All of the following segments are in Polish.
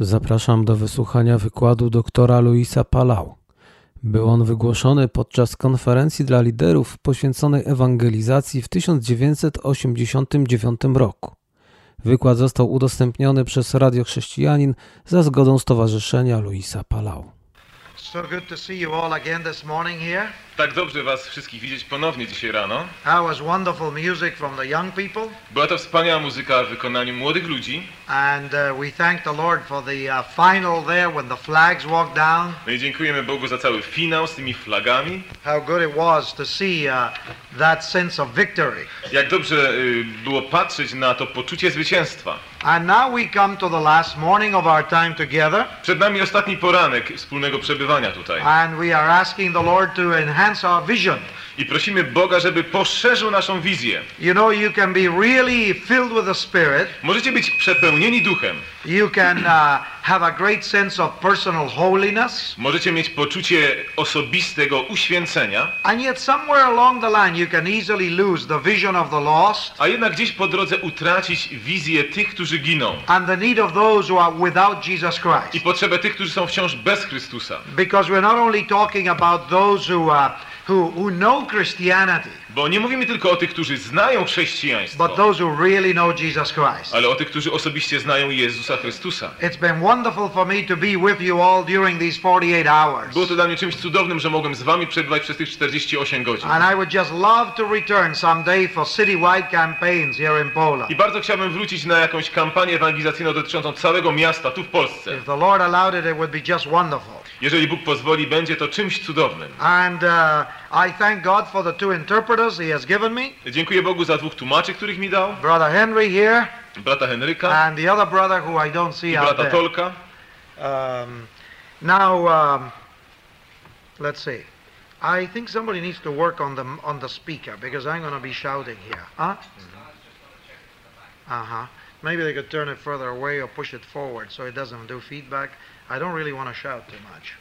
Zapraszam do wysłuchania wykładu doktora Luisa Palau. Był on wygłoszony podczas konferencji dla liderów poświęconej ewangelizacji w 1989 roku. Wykład został udostępniony przez Radio Chrześcijanin za zgodą Stowarzyszenia Luisa Palau. So good to see you all again this morning here. Tak dobrze Was wszystkich widzieć ponownie dzisiaj rano. That was wonderful music from the young people, Była to wspaniała muzyka w wykonaniu młodych ludzi. and uh, we thank the Lord for the uh, final there when the flags walked down. No i dziękujemy Bogu za cały finał z tymi flagami. How good it was to see uh, that sense of victory. Jak dobrze y, było patrzeć na to poczucie zwycięstwa. And now we come to the last morning of our time together, Przed nami ostatni poranek wspólnego przebywania tutaj. and we are asking the Lord to enhance our vision. I prosimy Boga, żeby poszerzył naszą wizję. You know, you can be really filled with the Spirit. Możecie być przepełnieni duchem. You can uh, have a great sense of personal holiness. Możecie mieć poczucie osobistego uświęcenia. And yet, somewhere along the line, you can easily lose the vision of the lost A jednak gdzieś po drodze utracić wizję tych, którzy giną. and the need of those who are without Jesus I Christ. potrzebę tych, którzy są wciąż bez Chrystusa. Because we're not only talking about those who, uh, who, who know Christianity, Bo nie mówimy tylko o tych, którzy znają chrześcijaństwo, but those who really know Jesus Christ. ale o tych, którzy osobiście znają Jezusa Chrystusa. It's been wonderful for me to be with you all during these 48 hours. Było to dla mnie czymś cudownym, że mogłem z wami przebywać przez tych 48 godzin. And I would just love to return someday for citywide campaigns here in Poland. I bardzo chciałbym wrócić na jakąś kampanię ewangelizacyjną dotyczącą całego miasta tu w Polsce. If the Lord allowed it, it would be just wonderful. Jeżeli Bóg pozwoli, będzie to czymś cudownym. And uh, I thank God for the two interpreters He has given me, Dziękuję Bogu za dwóch tłumaczy, których mi dał. Brother Henry here, Brata Henryka and the other brother who I don't see i out there. Tolka. Um, now, um, let's see. I think somebody needs to work on the on the speaker because I'm going to be shouting here. Huh? Uh huh. Maybe they could turn it further away or push it forward so it doesn't do feedback. I don't really want to shout too much.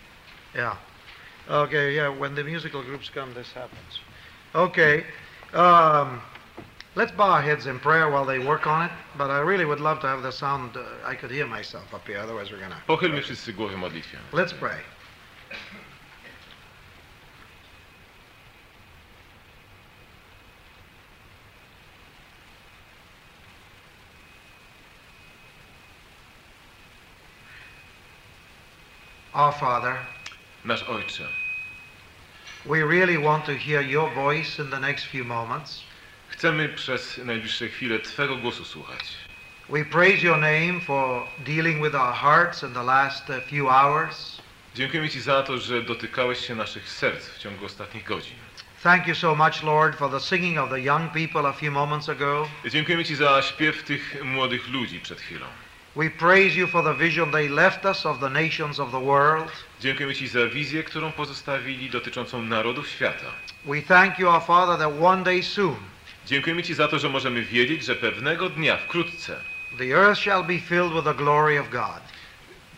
Yeah. Okay. Yeah. When the musical groups come, this happens. Okay. Um, let's bow our heads in prayer while they work on it. But I really would love to have the sound. Uh, I could hear myself up here. Otherwise, we're gonna. Pochylmy wszyscy głowy w modlitwie. Let's pray. Our Father, Nasz Ojcze, we really want to hear your voice in the next few moments. chcemy przez najbliższe chwile Twego głosu słuchać. We praise your name for dealing with our hearts in the last uh, few hours. Dziękujemy Ci za to, że dotykałeś się naszych serc w ciągu ostatnich godzin. Thank you so much, Lord, for the singing of the young people a few moments ago. Dziękujemy Ci za śpiew tych młodych ludzi przed chwilą. We praise you for the vision they left us of the nations of the world. Dziękujemy Ci za wizję, którą pozostawili dotyczącą narodów świata. We thank you, our Father, that one day soon Dziękujemy Ci za to, że możemy wiedzieć, że pewnego dnia, wkrótce, the earth shall be filled with the glory of God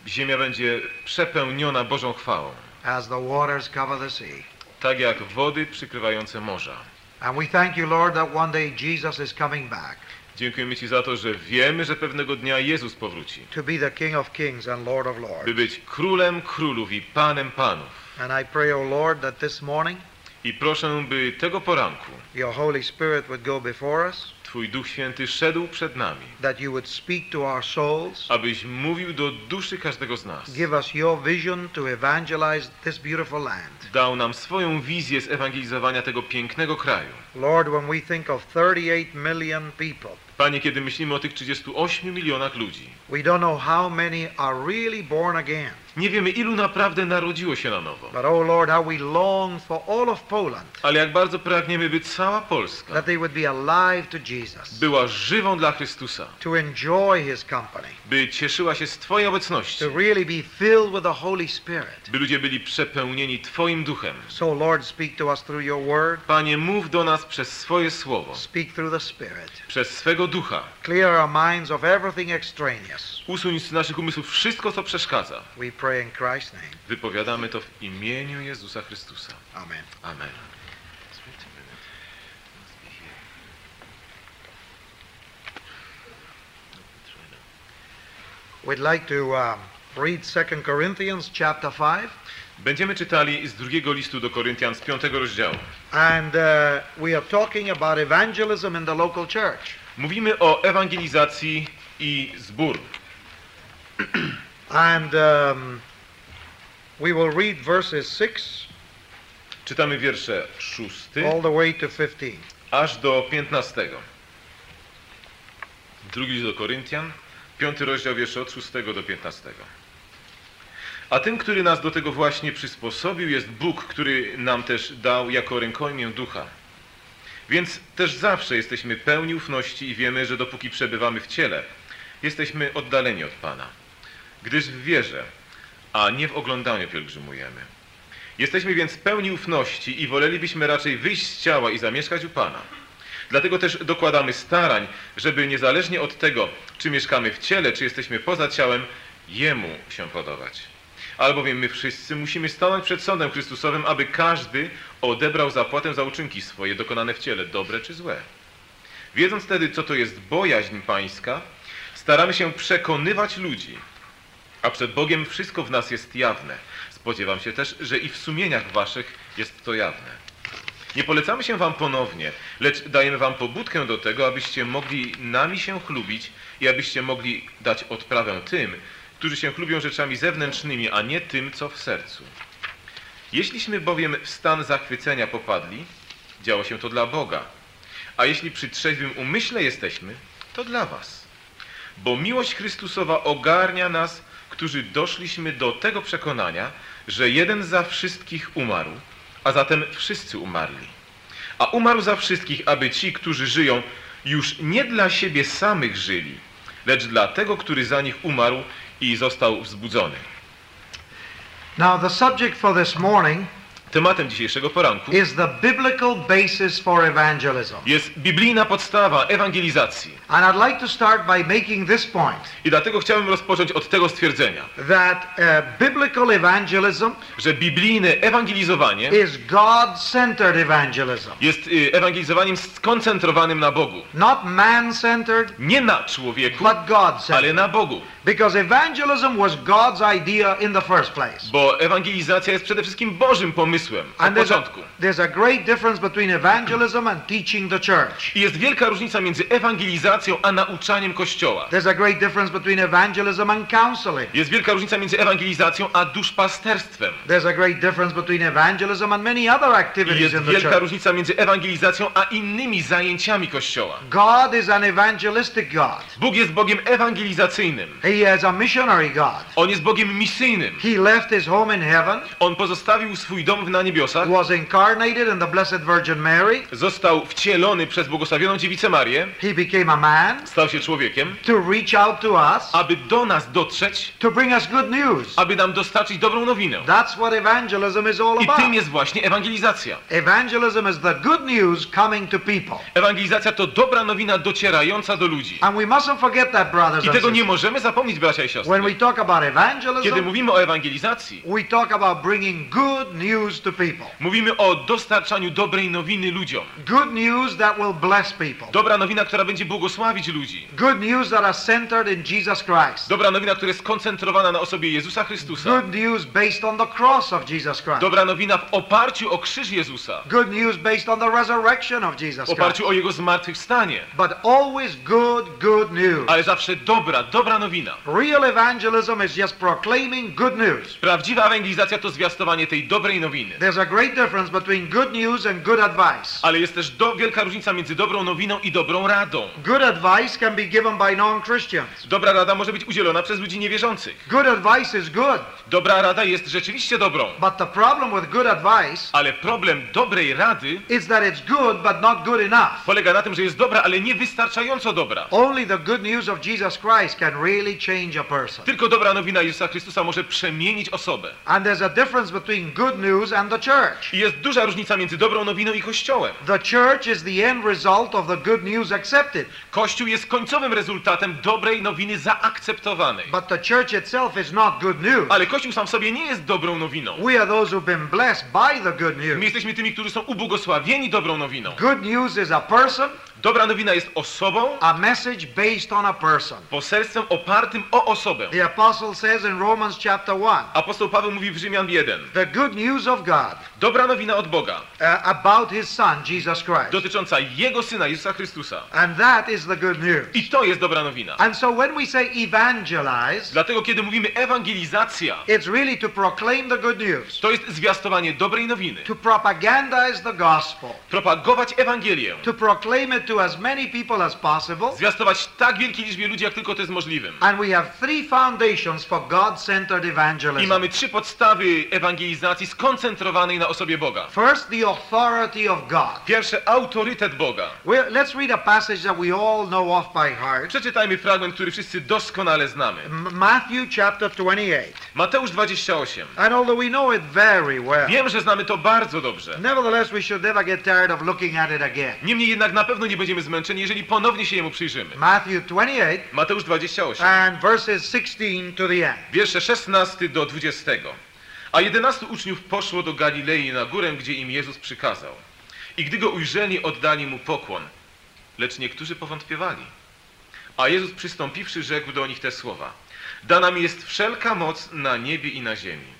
ziemia będzie przepełniona Bożą chwałą, as the waters cover the sea. tak jak wody przykrywające morza. And we thank you, Lord, that one day Jesus is coming back Dziękujemy Ci za to, że wiemy, że pewnego dnia Jezus powróci, to be the King of kings and Lord of lords. by być królem królów i panem panów. And I pray, O Lord, that this morning I proszę, by tego poranku your Holy Spirit would go before us, Twój Duch Święty szedł przed nami, that you would speak to our souls, abyś mówił do duszy każdego z nas. give us your vision to evangelize this beautiful land. Dał nam swoją wizję z ewangelizowania tego pięknego kraju. Lord, when we think of 38 million people, Panie, kiedy myślimy o tych 38 milionach ludzi, we don't know how many are really born again. nie wiemy ilu naprawdę narodziło się na nowo. But oh Lord, how we long for all of Poland, Ale jak bardzo pragniemy, by cała Polska that they would be alive to Jesus, była żywą dla Chrystusa, to enjoy his company, by cieszyła się z Twojej obecności, to really be filled with the Holy Spirit. by ludzie byli przepełnieni Twoim duchem. So Lord, speak to us through your word, Panie, mów do nas przez swoje słowo, speak through the Spirit. przez swego ducha. Clear our minds of everything extraneous. Usuń z naszych umysłów wszystko, co przeszkadza. We pray in Christ's name. Wypowiadamy to w imieniu Jezusa Chrystusa. Amen. Amen. We'd like to um, read 2 Corinthians chapter 5. Będziemy czytali z drugiego listu do Koryntian z piątego rozdziału. And uh, we are talking about evangelism in the local church. Mówimy o ewangelizacji i zbór. And um, we will read verses 6 Czytamy wiersze 6 all the way to 15. aż do 15. Drugi list do Koryntian, piąty rozdział wiersze od 6 do 15. A tym, który nas do tego właśnie przysposobił, jest Bóg, który nam też dał jako rękojmię ducha. Więc też zawsze jesteśmy pełni ufności i wiemy, że dopóki przebywamy w ciele, jesteśmy oddaleni od Pana. Gdyż w wierze, a nie w oglądaniu pielgrzymujemy. Jesteśmy więc pełni ufności i wolelibyśmy raczej wyjść z ciała i zamieszkać u Pana. Dlatego też dokładamy starań, żeby niezależnie od tego, czy mieszkamy w ciele, czy jesteśmy poza ciałem, Jemu się podobać. Albowiem my wszyscy musimy stanąć przed sądem Chrystusowym, aby każdy odebrał zapłatę za uczynki swoje dokonane w ciele, dobre czy złe. Wiedząc wtedy, co to jest bojaźń pańska, staramy się przekonywać ludzi, a przed Bogiem wszystko w nas jest jawne. Spodziewam się też, że i w sumieniach waszych jest to jawne. Nie polecamy się wam ponownie, lecz dajemy wam pobudkę do tego, abyście mogli nami się chlubić i abyście mogli dać odprawę tym, którzy się chlubią rzeczami zewnętrznymi, a nie tym, co w sercu. Jeśliśmy bowiem w stan zachwycenia popadli, działo się to dla Boga. A jeśli przy trzeźwym umyśle jesteśmy, to dla was. Bo miłość Chrystusowa ogarnia nas, którzy doszliśmy do tego przekonania, że jeden za wszystkich umarł, a zatem wszyscy umarli. A umarł za wszystkich, aby ci, którzy żyją, już nie dla siebie samych żyli, lecz dla tego, który za nich umarł i został wzbudzony. Now, the subject for this morning Tematem dzisiejszego poranku is the biblical basis for evangelism. jest biblijna podstawa ewangelizacji. And I'd like to start by making this point I dlatego chciałbym rozpocząć od tego stwierdzenia, that uh, biblical evangelism że biblijne ewangelizowanie is God centered evangelism, jest y, ewangelizowaniem skoncentrowanym na Bogu. not man centered, Nie na człowieku, but God ale na Bogu. Because evangelism was God's idea in the first place. Bo ewangelizacja jest przede wszystkim Bożym pomysłem od And there's a, początku. there's a great difference between evangelism and teaching the church. I jest wielka różnica między ewangelizacją a nauczaniem Kościoła. There's a great difference between evangelism and counseling. Jest wielka różnica między ewangelizacją a duszpasterstwem. There's a great difference between evangelism and many other I activities jest in the wielka church. różnica między ewangelizacją a innymi zajęciami Kościoła. God is an evangelistic God. Bóg jest Bogiem ewangelizacyjnym. He is a missionary God. On jest Bogiem misyjnym. He left his home in heaven, On pozostawił swój dom na niebiosach, was incarnated in the Blessed Virgin Mary. został wcielony przez błogosławioną dziewicę Marię, He became a man stał się człowiekiem, to reach out to us, aby do nas dotrzeć, to bring us good news. aby nam dostarczyć dobrą nowinę. That's what evangelism is all I tym about. jest właśnie ewangelizacja. Evangelism is the good news coming to people. Ewangelizacja to dobra nowina docierająca do ludzi. And we mustn't forget that, brothers I tego nie możemy zapomnieć, bracia i When siostry. we talk about Kiedy evangelism, mówimy o ewangelizacji, we talk about bringing good news to people. mówimy o dostarczaniu dobrej nowiny ludziom. Good news that will bless people. Dobra nowina, która będzie błogosławić ludzi. Good news that are centered in Jesus Christ. Dobra nowina, która jest skoncentrowana na osobie Jezusa Chrystusa. Good news based on the cross of Jesus Christ. Dobra nowina w oparciu o krzyż Jezusa. Good news based on the resurrection of Jesus W Christ. oparciu o Jego zmartwychwstanie. But always good, good news. Ale zawsze dobra, dobra nowina. Real evangelism is just proclaiming good news. Prawdziwa ewangelizacja to zwiastowanie tej dobrej nowiny. There's a great difference between good news and good advice. Ale jest też do, wielka różnica między dobrą nowiną i dobrą radą. Good advice can be given by non-Christians. Dobra rada może być udzielona przez ludzi niewierzących. Good advice is good, Dobra rada jest rzeczywiście dobrą. but the problem with good advice Ale problem dobrej rady is that it's good but not good enough. polega na tym, że jest dobra, ale nie wystarczająco dobra. Only the good news of Jesus Christ can really change a person. Tylko dobra nowina Jezusa Chrystusa może przemienić osobę. And there's a difference between good news and the church. I jest duża różnica między dobrą nowiną i Kościołem. The church is the end result of the good news accepted, Kościół jest końcowym rezultatem dobrej nowiny zaakceptowanej. but the church itself is not good news. Ale Kościół sam w sobie nie jest dobrą nowiną. We are those who've been blessed by the good My news. jesteśmy tymi, którzy są ubłogosławieni dobrą nowiną. Good news is a person Dobra nowina jest osobą, a message based on a person. poselstwem opartym o osobę. The apostle says in Romans chapter 1, Apostoł Paweł mówi w Rzymian 1. the good news of God Dobra nowina od Boga, uh, about his son, Jesus Christ. dotycząca Jego Syna, Jezusa Chrystusa. And that is the good news. I to jest dobra nowina. And so when we say evangelize, Dlatego kiedy mówimy ewangelizacja, it's really to proclaim the good news, to jest zwiastowanie dobrej nowiny. to propagandize the gospel, Propagować Ewangelię. to proclaim it to as many people as possible. Zwiastować tak wielkiej liczbie ludzi, jak tylko to jest możliwym. And we have three foundations for God-centered I evangelism. mamy trzy podstawy ewangelizacji skoncentrowanej na osobie Boga. First, the authority of God. Pierwsze, autorytet Boga. Well, let's read a passage that we all know off by heart. Przeczytajmy fragment, który wszyscy doskonale znamy. Matthew chapter 28. Mateusz 28. And although we know it very well, Wiem, że znamy to bardzo dobrze. nevertheless we should never get tired of looking at it again. Niemniej jednak na pewno nie będziemy zmęczeni, jeżeli ponownie się jemu przyjrzymy. Matthew 28 Mateusz 28. and verses 16 to the end. Wiersze 16 do 20. A jedenastu uczniów poszło do Galilei na górę, gdzie im Jezus przykazał. I gdy go ujrzeli, oddali mu pokłon. Lecz niektórzy powątpiewali. A Jezus przystąpiwszy, rzekł do nich te słowa. Dana mi jest wszelka moc na niebie i na ziemi.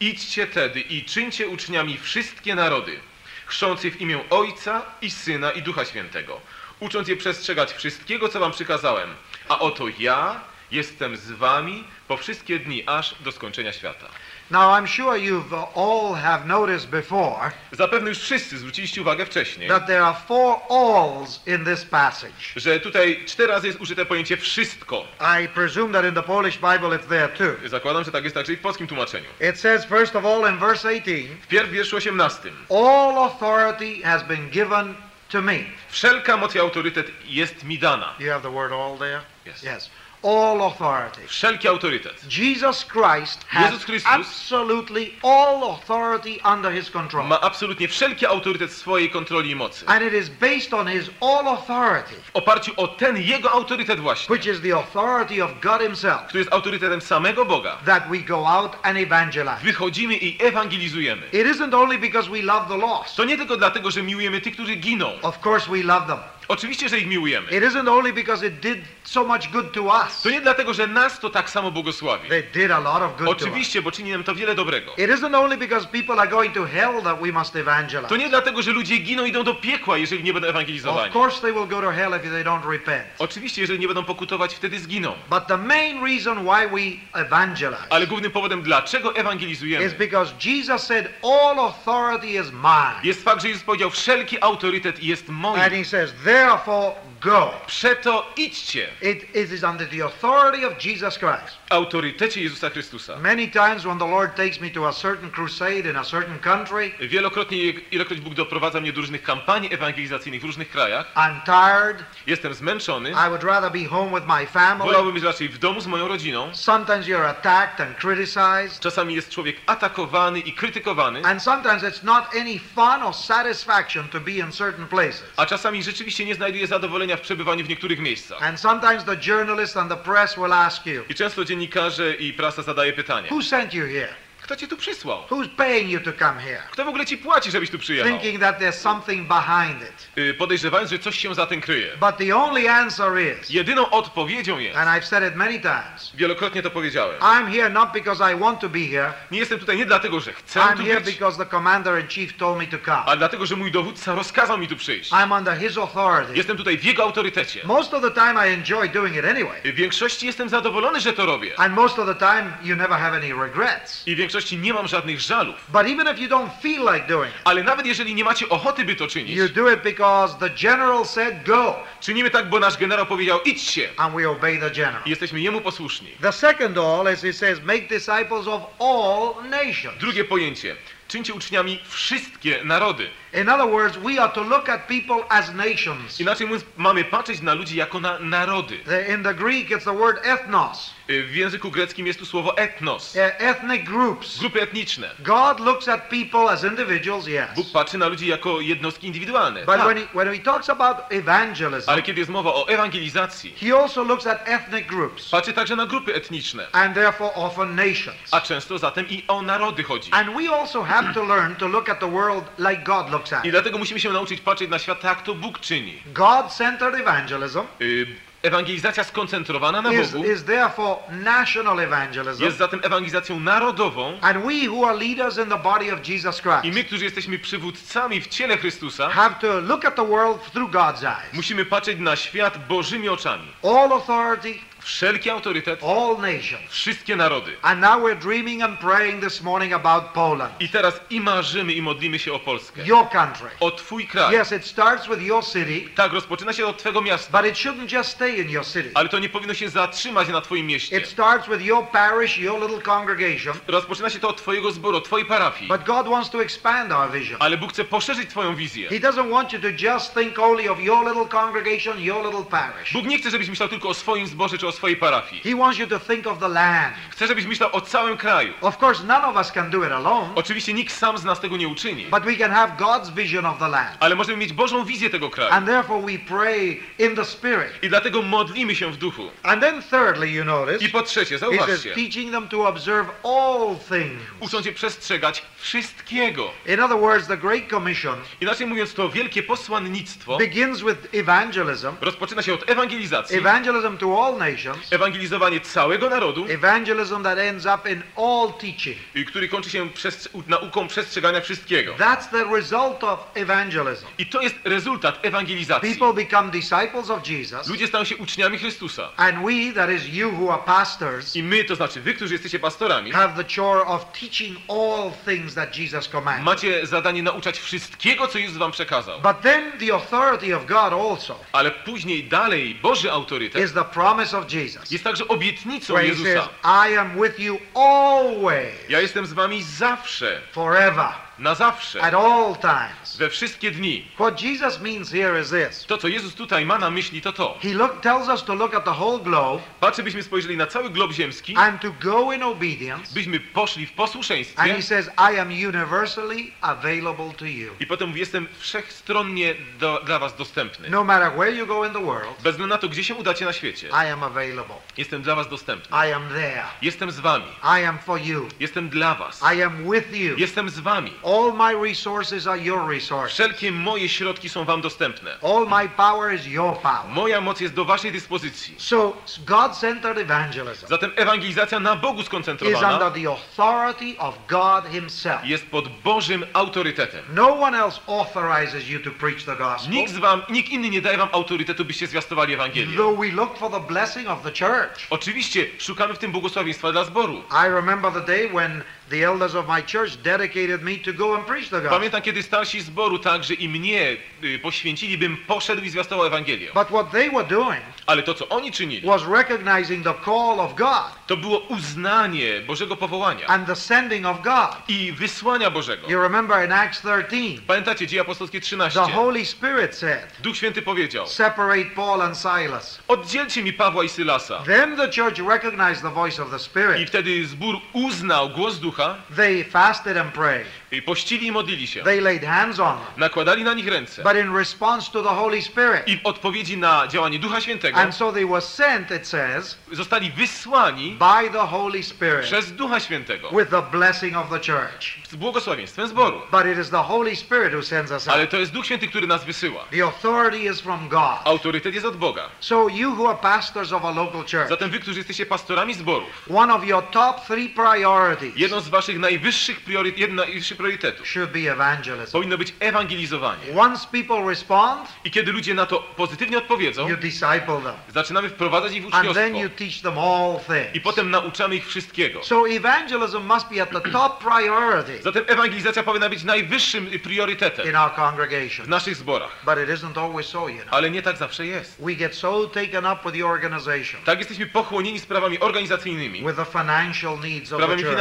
Idźcie tedy i czyńcie uczniami wszystkie narody, chrząc je w imię Ojca i Syna i Ducha Świętego, ucząc je przestrzegać wszystkiego, co wam przykazałem. A oto ja jestem z wami po wszystkie dni, aż do skończenia świata. Now I'm sure you've all have noticed before Zapewne już wszyscy zwróciliście uwagę wcześniej, that there are four alls in this passage. że tutaj cztery razy jest użyte pojęcie wszystko. I presume that in the Polish Bible it's there too. Zakładam, że tak jest także i w polskim tłumaczeniu. It says first of all in verse 18, Wpierw w wierszu 18. all authority has been given to me. Wszelka moc i autorytet jest mi dana. You have the word all there? Yes. Yes. All authority. Wszelki autorytet. Jesus Christ has Jezus Chrystus absolutely all authority under his control. ma absolutnie wszelki autorytet w swojej kontroli i mocy. And it is based on his all authority, W oparciu o ten jego autorytet właśnie, which is the authority of God himself, który jest autorytetem samego Boga, that we go out and evangelize. wychodzimy i ewangelizujemy. It isn't only because we love the lost. To nie tylko dlatego, że miłujemy tych, którzy giną. Of course we love them. Oczywiście, że ich miłujemy. It isn't only because it did so much good to us. To nie dlatego, że nas to tak samo błogosławi. They did a lot of good. Oczywiście, bo czyni nam to wiele dobrego. It isn't only because people are going to hell that we must evangelize. To nie dlatego, że ludzie giną i idą do piekła, jeżeli nie będą Of ewangelizowani. course they will go to hell if they don't repent. Oczywiście, jeżeli nie będą pokutować, wtedy zginą. But the main reason why we evangelize Ale głównym powodem, dlaczego is ewangelizujemy, because Jesus said, All authority is mine. jest fakt, że Jezus powiedział, wszelki autorytet jest And mój. he says, Therefore, go. Przeto idźcie It, is under the authority of Jesus Christ. autorytecie Jezusa Chrystusa. Many times when the Lord takes me to a certain crusade in a certain country, Wielokrotnie, ilekroć Bóg doprowadza mnie do różnych kampanii ewangelizacyjnych w różnych krajach, I'm tired. jestem zmęczony, I would rather be home with my family. wolałbym być raczej w domu z moją rodziną. Sometimes you're attacked and criticized. Czasami jest człowiek atakowany i krytykowany, And sometimes it's not any fun or satisfaction to be in certain places. a czasami rzeczywiście nie znajduje zadowolenia w przebywaniu w niektórych miejscach. And sometimes the journalist and the press will ask you, I często dziennikarze i prasa zadaje pytanie, Who sent you here? Kto cię tu przysłał? Who's paying you to come here? Kto w ogóle ci płaci, żebyś tu przyjechał? Thinking that there's something behind it. Y, Podejrzewając, że coś się za tym kryje. But the only answer is, Jedyną odpowiedzią jest, and I've said it many times, wielokrotnie to powiedziałem, I'm here not because I want to be here. nie jestem tutaj nie dlatego, że chcę I'm tu here być, because the commander in chief told me to come. ale dlatego, że mój dowódca rozkazał mi tu przyjść. I'm under his authority. Jestem tutaj w jego autorytecie. Most of the time I enjoy doing it anyway. W większości jestem zadowolony, że to robię. And most of the time you never have any regrets. I w większości nie mam żadnych żalów. But even if you don't feel like doing it, Ale nawet jeżeli nie macie ochoty, by to czynić, you do it because the general said go, czynimy tak, bo nasz generał powiedział idźcie. and we obey the general. I jesteśmy jemu posłuszni. The second all, as it says, make disciples of all nations. Drugie pojęcie. Czyńcie uczniami wszystkie narody. In other words, we are to look at people as nations. Inaczej mówiąc, mamy patrzeć na ludzi jako na narody. In the Greek, it's the word ethnos, Y, W języku greckim jest tu słowo etnos. ethnic groups. Grupy etniczne. God looks at people as individuals, yes. Bóg patrzy na ludzi jako jednostki indywidualne. But Tak. when he, when he talks about evangelism, Ale kiedy jest mowa o ewangelizacji, he also looks at ethnic groups, patrzy także na grupy etniczne. and therefore often nations. A często zatem i o narody chodzi. And we also have to learn to look at the world like God looks I dlatego musimy się nauczyć patrzeć na świat tak, jak to Bóg czyni. God-centered evangelism Y, Ewangelizacja skoncentrowana na is, Bogu is therefore national evangelism. jest zatem ewangelizacją narodową And we who are leaders in the body of Jesus i Christ my, którzy jesteśmy przywódcami w ciele Chrystusa, have to look at the world through God's eyes. musimy patrzeć na świat Bożymi oczami. All authority, Wszelki autorytet, all nations. wszystkie narody. And now we're dreaming and praying this morning about Poland, I teraz i marzymy i modlimy się o Polskę. your country. O Twój kraj. Yes, it starts with your city, Tak, rozpoczyna się od Twego miasta. but it shouldn't just stay in your city. Ale to nie powinno się zatrzymać na Twoim mieście. It starts with your parish, your little congregation. Rozpoczyna się to od Twojego zboru, Twojej parafii. But God wants to expand our vision. Ale Bóg chce poszerzyć Twoją wizję. He doesn't want you to just think only of your little congregation, your little parish. Bóg nie chce, żebyś myślał tylko o swoim zborze czy o swojej parafii. He wants you to think of the land. Chce, żebyś myślał o całym kraju. Of course, none of us can do it alone, Oczywiście nikt sam z nas tego nie uczyni. but we can have God's vision of the land. Ale możemy mieć Bożą wizję tego kraju. And therefore we pray in the Spirit. I dlatego modlimy się w duchu. And then thirdly, you notice, I po trzecie, zauważcie, teaching them to observe all things. uczą cię przestrzegać wszystkiego. In other words, the Great Commission Inaczej mówiąc, to wielkie posłannictwo begins with evangelism, rozpoczyna się od ewangelizacji, evangelism to all nations, ewangelizowanie całego narodu, evangelism that ends up in all teaching. i który kończy się przez, nauką przestrzegania wszystkiego. That's the result of evangelism. I to jest rezultat ewangelizacji. People become disciples of Jesus, Ludzie stają się uczniami Chrystusa. and we, that is you who are pastors, I my, to znaczy wy, którzy jesteście pastorami, have the chore of teaching all things that Jesus commanded. macie zadanie nauczać wszystkiego, co Jezus wam przekazał. But then the authority of God also Ale później dalej Boży autorytet is the promise of Jesus. Jest także obietnicą Jezusa. I am with you always, Ja jestem z wami zawsze, forever, na zawsze, at all times. we wszystkie dni. What Jesus means here is this. To, co Jezus tutaj ma na myśli, to to. He look, tells us to look at the whole globe Patrzę, byśmy spojrzeli na cały glob ziemski, and to go in obedience. byśmy poszli w And posłuszeństwie he says, I am universally available to you. i potem mówi, jestem wszechstronnie do, dla was dostępny. No matter where you go in the world, Bez względu na to, gdzie się udacie na świecie, I am available. jestem dla was dostępny. I am there. Jestem z wami. I am for you. Jestem dla was. I am with you. Jestem z wami. All my resources are your resources. Wszelkie moje środki są wam dostępne. All my power is your power. Moja moc jest do waszej dyspozycji. So God-centered evangelism Zatem ewangelizacja na Bogu is skoncentrowana under the authority of God himself. jest pod Bożym autorytetem. No one else authorizes you to preach the gospel. Nikt, z wam, nikt inny nie daje wam autorytetu, byście zwiastowali Ewangelię. Though we look for the blessing of the church. Oczywiście szukamy w tym błogosławieństwa dla zboru. I remember the day when the elders of my church dedicated me to go and preach the gospel. Pamiętam, kiedy starsi zboru także i mnie y, poświęcili, bym poszedł i zwiastował Ewangelię. But what they were doing Ale to, co oni czynili, was recognizing the call of God to było uznanie Bożego powołania and the sending of God. i wysłania Bożego. You remember in Acts 13, Pamiętacie, Dzieje Apostolskie 13? the Holy Spirit said, Duch Święty powiedział, Separate Paul and Silas. oddzielcie mi Pawła i Sylasa. Then the church recognized the voice of the I Spirit. wtedy zbór uznał głos Ducha They fasted and prayed. i pościli i modlili się. They laid hands on them. Nakładali na nich ręce. But in response to the Holy Spirit, I w odpowiedzi na działanie Ducha Świętego and so they were sent, it says, zostali wysłani by the Holy Spirit przez Ducha Świętego with the blessing of the church. z błogosławieństwem zboru. But it is the Holy Spirit who sends us Ale to jest Duch Święty, który nas wysyła. The authority is from God. Autorytet jest od Boga. So you who are pastors of a local church, Zatem wy, którzy jesteście pastorami zborów, one of your top three priorities jedną z waszych najwyższych priory, jedno z najwyższych priorytetów should be evangelism. powinno być ewangelizowanie. Once people respond, I kiedy ludzie na to pozytywnie odpowiedzą, you disciple them. zaczynamy wprowadzać ich w And then uczniostwo. you teach them all I things. potem nauczamy ich wszystkiego. So evangelism must be at the top priority Zatem ewangelizacja powinna być najwyższym priorytetem in our w congregation. naszych zborach. But it isn't always so, you know. Ale nie tak zawsze jest. We get so taken up with the organization, Tak jesteśmy pochłonieni sprawami organizacyjnymi, with the financial needs of sprawami church,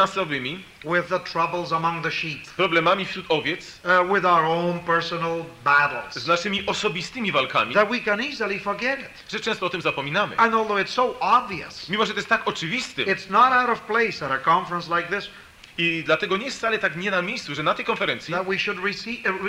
finansowymi, with the troubles among the sheep, problemami wśród owiec, uh, with our own personal z battles, naszymi osobistymi walkami, that we can easily forget it. że często o tym zapominamy. And although it's so obvious, Mimo, że to jest tak oczywiste, it's not out of place at a conference like this I dlatego nie jest wcale tak nie na miejscu, że na tej konferencji, that we should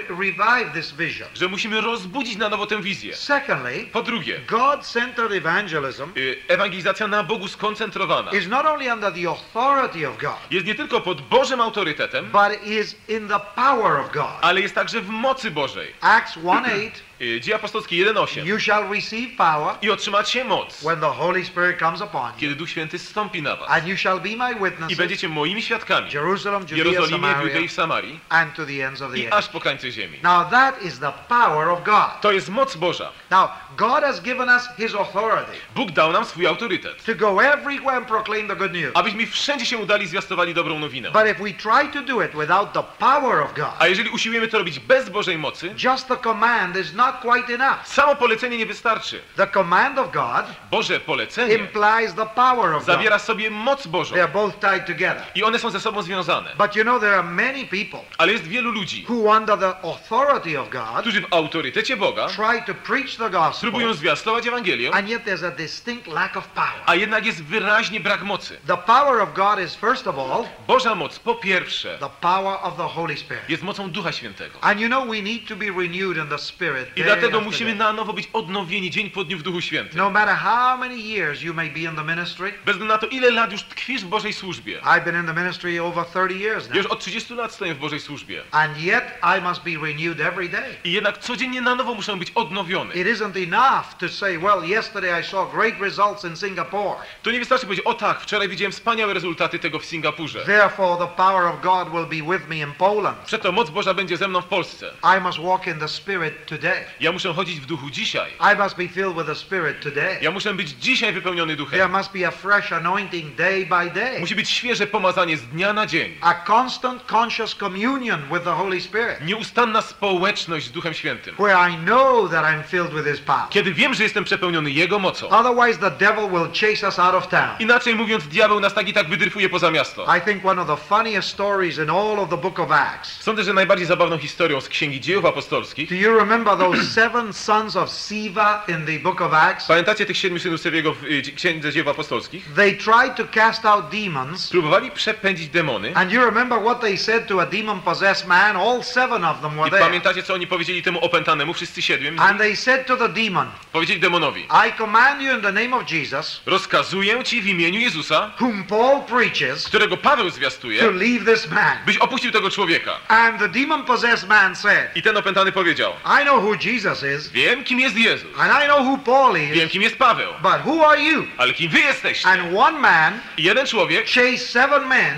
revive this vision. że musimy rozbudzić na nowo tę wizję. Secondly, Po drugie, God-centered evangelism y, ewangelizacja na Bogu skoncentrowana is not only under the authority of God, jest nie tylko pod Bożym autorytetem, but is in the power of God. ale jest także w mocy Bożej. Acts 1:8, Y, Dzieje apostolskie 1.8 you shall receive power i otrzymacie moc, when the Holy Spirit comes upon you, kiedy Duch Święty stąpi na was. and you shall be my I witnesses, będziecie moimi świadkami Jerusalem, Judea, Jerozolimie, Judei i Samarii and to the ends of the i earth. aż po krańce ziemi. Now that is the power of God. To jest moc Boża. Now, God has given us His authority Bóg dał nam swój autorytet, to go everywhere and proclaim the good news. abyśmy wszędzie się udali i zwiastowali dobrą nowinę. But if we try to do it without the power of God, A jeżeli usiłujemy to robić bez Bożej mocy, just the command is not quite enough. samo polecenie nie wystarczy. The command of God Boże polecenie implies the power of God. zawiera sobie moc Bożą They are both tied together. i one są ze sobą związane. But you know, there are many people Ale jest wielu ludzi, who, under the authority of God, którzy w autorytecie Boga try to preach the gospel, próbują zwiastować Ewangelię, and yet there's a distinct lack of power. a jednak jest wyraźnie brak mocy. The power of God is, first of all, Boża moc, po pierwsze, the power of the Holy Spirit. jest mocą Ducha Świętego. And you know, we need to be renewed in the Spirit. I dlatego musimy na nowo być odnowieni dzień po dniu w Duchu Świętym. No matter how many years you may be in the ministry, Bez względu na to, ile lat już tkwisz w Bożej służbie. I've been in the ministry over 30 years now, Już od 30 lat stoję w Bożej służbie. and yet I must be renewed every day. I jednak codziennie na nowo muszę być odnowiony. It isn't enough to say, well, yesterday I saw great results in Singapore. To nie wystarczy powiedzieć, o tak, wczoraj widziałem wspaniałe rezultaty tego w Singapurze. Therefore, the power of God will be with me in Poland. Przeto moc Boża będzie ze mną w Polsce. I must walk in the Spirit today. Ja muszę chodzić w duchu dzisiaj. I must be filled with the Spirit today. Ja muszę być dzisiaj wypełniony There duchem. must be a fresh anointing day by day. Musi być świeże pomazanie z dnia na dzień. A constant conscious communion with the Holy Spirit. Nieustanna społeczność z Duchem Świętym. Where I know that I'm filled with His power. Kiedy wiem, że jestem przepełniony Jego mocą. Otherwise, the devil will chase us out of town. Inaczej mówiąc, diabeł nas tak i tak wydryfuje poza miasto. I think one of the funniest stories in all of the book of Acts. Sądzę, że najbardziej zabawną historią z Księgi Dziejów Apostolskich Do you remember those seven sons of Siva in the book of Acts? Pamiętacie tych siedmiu synów Sewiego w y, Księdze Dziejów Apostolskich? They tried to cast out demons. Próbowali przepędzić demony. And you remember what they said to a demon possessed man? All seven of them were I there. pamiętacie, co oni powiedzieli temu opętanemu? Wszyscy siedmiu. And they said to the demon, Powiedzieli demonowi. I command you in the name of Jesus, Rozkazuję ci w imieniu Jezusa, whom Paul preaches, którego Paweł to zwiastuje, leave this man. byś opuścił tego człowieka. And the demon possessed man said, I ten opętany powiedział, I know who Jesus is, wiem kim jest Jezus, and I know who Paul wiem is, kim jest Paweł, but who are you? ale kim wy jesteście? And one man I jeden człowiek chased seven men,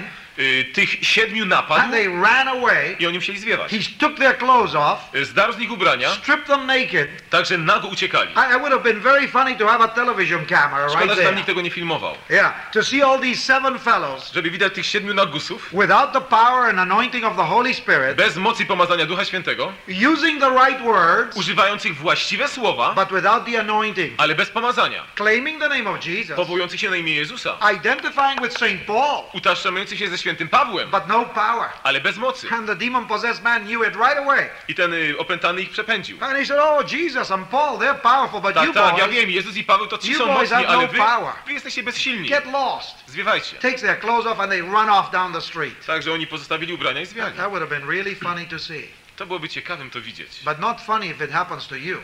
tych siedmiu and napadł they ran away. i oni musieli zwiewać. He took their clothes off, Y, Zdarł z nich ubrania, stripped them naked. także nago uciekali. I, would have been very funny to have a television camera Szkoda, right że tam nikt tego nie filmował. Yeah, to see all these seven fellows Żeby widać tych siedmiu nagusów, without the power and anointing of the Holy Spirit, bez mocy pomazania Ducha Świętego, using the right words, używających właściwe słowa, but without the anointing, ale bez pomazania, claiming the name of Jesus, powołujących się na imię Jezusa, identifying with St. Paul, utożsamiających się ze świętym Pawłem, but no power. ale bez mocy. And the demon possessed man knew it right away. I ten y, opętany ich przepędził. And he said, Oh, Jesus and Paul, they're powerful, but you Tak, tak, ja boys, wiem, Jezus i Paweł to ci są boys mocni, ale no wy, power. wy jesteście bezsilni. get lost. Zwiewajcie. Takes their clothes off and they run off down the street. Także oni pozostawili ubrania i zwiali. That would have been really funny to see. To byłoby ciekawym to widzieć. But not funny if it happens to you.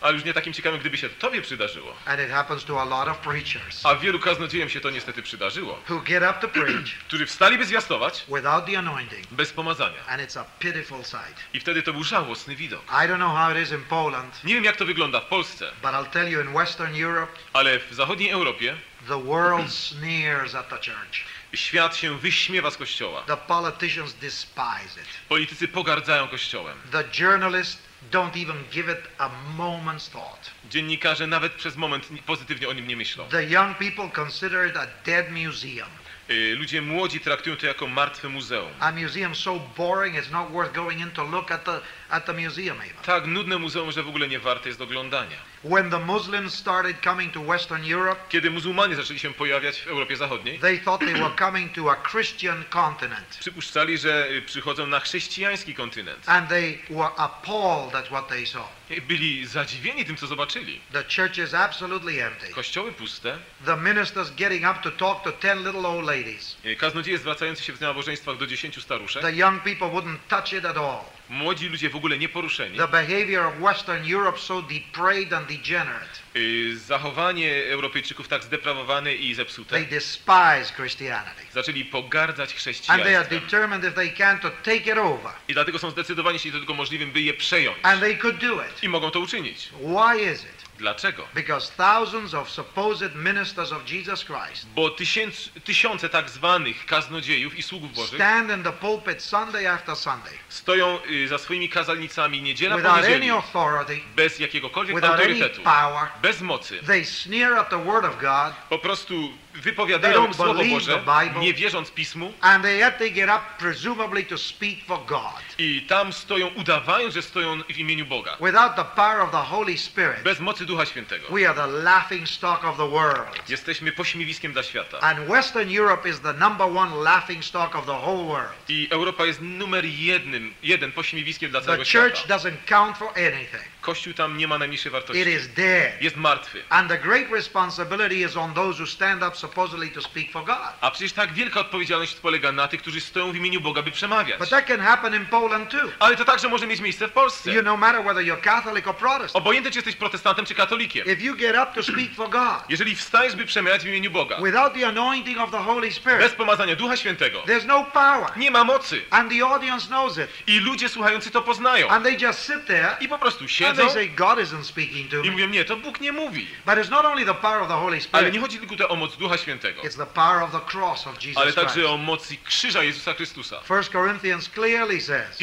Ale już nie takim ciekawym, gdyby się to tobie przydarzyło. And it happens to a lot of preachers A wielu kaznodziejom się to niestety przydarzyło. who get up to preach Którzy wstali by zwiastować without the anointing. bez pomazania. And it's a pitiful sight. I wtedy to był żałosny widok. I don't know how it is in Poland, Nie wiem jak to wygląda w Polsce, but I'll tell you in Western Europe, ale w zachodniej Europie the world sneers at the church. świat się wyśmiewa z Kościoła. The politicians despise it. Politycy pogardzają Kościołem. The journalists don't even give it a moment's thought. Dziennikarze nawet przez moment ni- pozytywnie o nim nie myślą. The young people consider it a dead museum. Y, Ludzie młodzi traktują to jako martwe muzeum. A museum so boring it's not worth going in to look at the at the museum even. Tak nudne muzeum, że w ogóle nie warte jest oglądania. When the Muslims started coming to Western Europe, Kiedy muzułmanie zaczęli się pojawiać w Europie Zachodniej, they thought they were coming to a Christian continent. przypuszczali, że y, przychodzą na chrześcijański kontynent. And they were appalled at what they saw. Byli zadziwieni tym, co zobaczyli. The church is absolutely empty. Kościoły puste, The ministers getting up to talk to ten little old ladies. y, kaznodzieje zwracające się w nabożeństwach do dziesięciu staruszek, The young people wouldn't touch it at all. Młodzi ludzie w ogóle nieporuszeni. The behavior of Western Europe so depraved and degenerate. Y, Zachowanie Europejczyków tak zdeprawowane i They zepsute. despise Christianity. Zaczęli pogardzać And they are chrześcijaństwem. determined if they can to take it over. I dlatego są zdecydowani, jeśli to tylko możliwym, by je przejąć. And they could do it. I mogą to uczynić. Why is it? Dlaczego? Because thousands of supposed ministers of Jesus Christ Bo tysięc, tysiące tak zwanych kaznodziejów i sługów bożych stand in the pulpit Sunday after Sunday stoją y, za swoimi kazalnicami niedziela po niedzieli bez jakiegokolwiek without autorytetu, power. bez mocy. They sneer at the Word of God Po prostu wypowiadają Słowo Boże, Bible. nie wierząc Pismu and they yet they get up presumably to speak for God. I tam stoją, udawając, że stoją w imieniu Boga. Without the power of the Holy Spirit, Bez mocy Ducha Świętego. we are the laughing stock of the world. Jesteśmy pośmiewiskiem dla świata. And Western Europe is the number one laughing stock of the whole world. I Europa jest numer jednym, jeden pośmiewiskiem dla The całego church świata. doesn't count for anything. Kościół tam nie ma najmniejszej It wartości. is dead. Jest martwy. And the great responsibility is on those who stand up supposedly to speak for God. A przecież tak wielka odpowiedzialność polega na tych, którzy stoją w imieniu Boga, by przemawiać. But that can happen in Poland too. Ale to także może mieć miejsce w Polsce. You no matter whether you're Catholic or Protestant. Obojętnie, czy jesteś protestantem, czy katolikiem. If you get up to speak for God Jeżeli wstajesz, by przemawiać w imieniu Boga, without the anointing of the Holy bez Spirit, pomazania Ducha Świętego, there's no power. nie ma mocy. And the audience knows it. I ludzie słuchający to poznają. And they just sit there I po prostu and siedzą they say, God isn't speaking to i me. mówią, nie, to Bóg nie mówi. But it's not only the power of the Holy Ale Spirit, nie chodzi tylko o moc Ducha Świętego, it's the power of the cross of ale Jesus Christ. także o mocy krzyża Jezusa Chrystusa. 1 Corinthians clearly says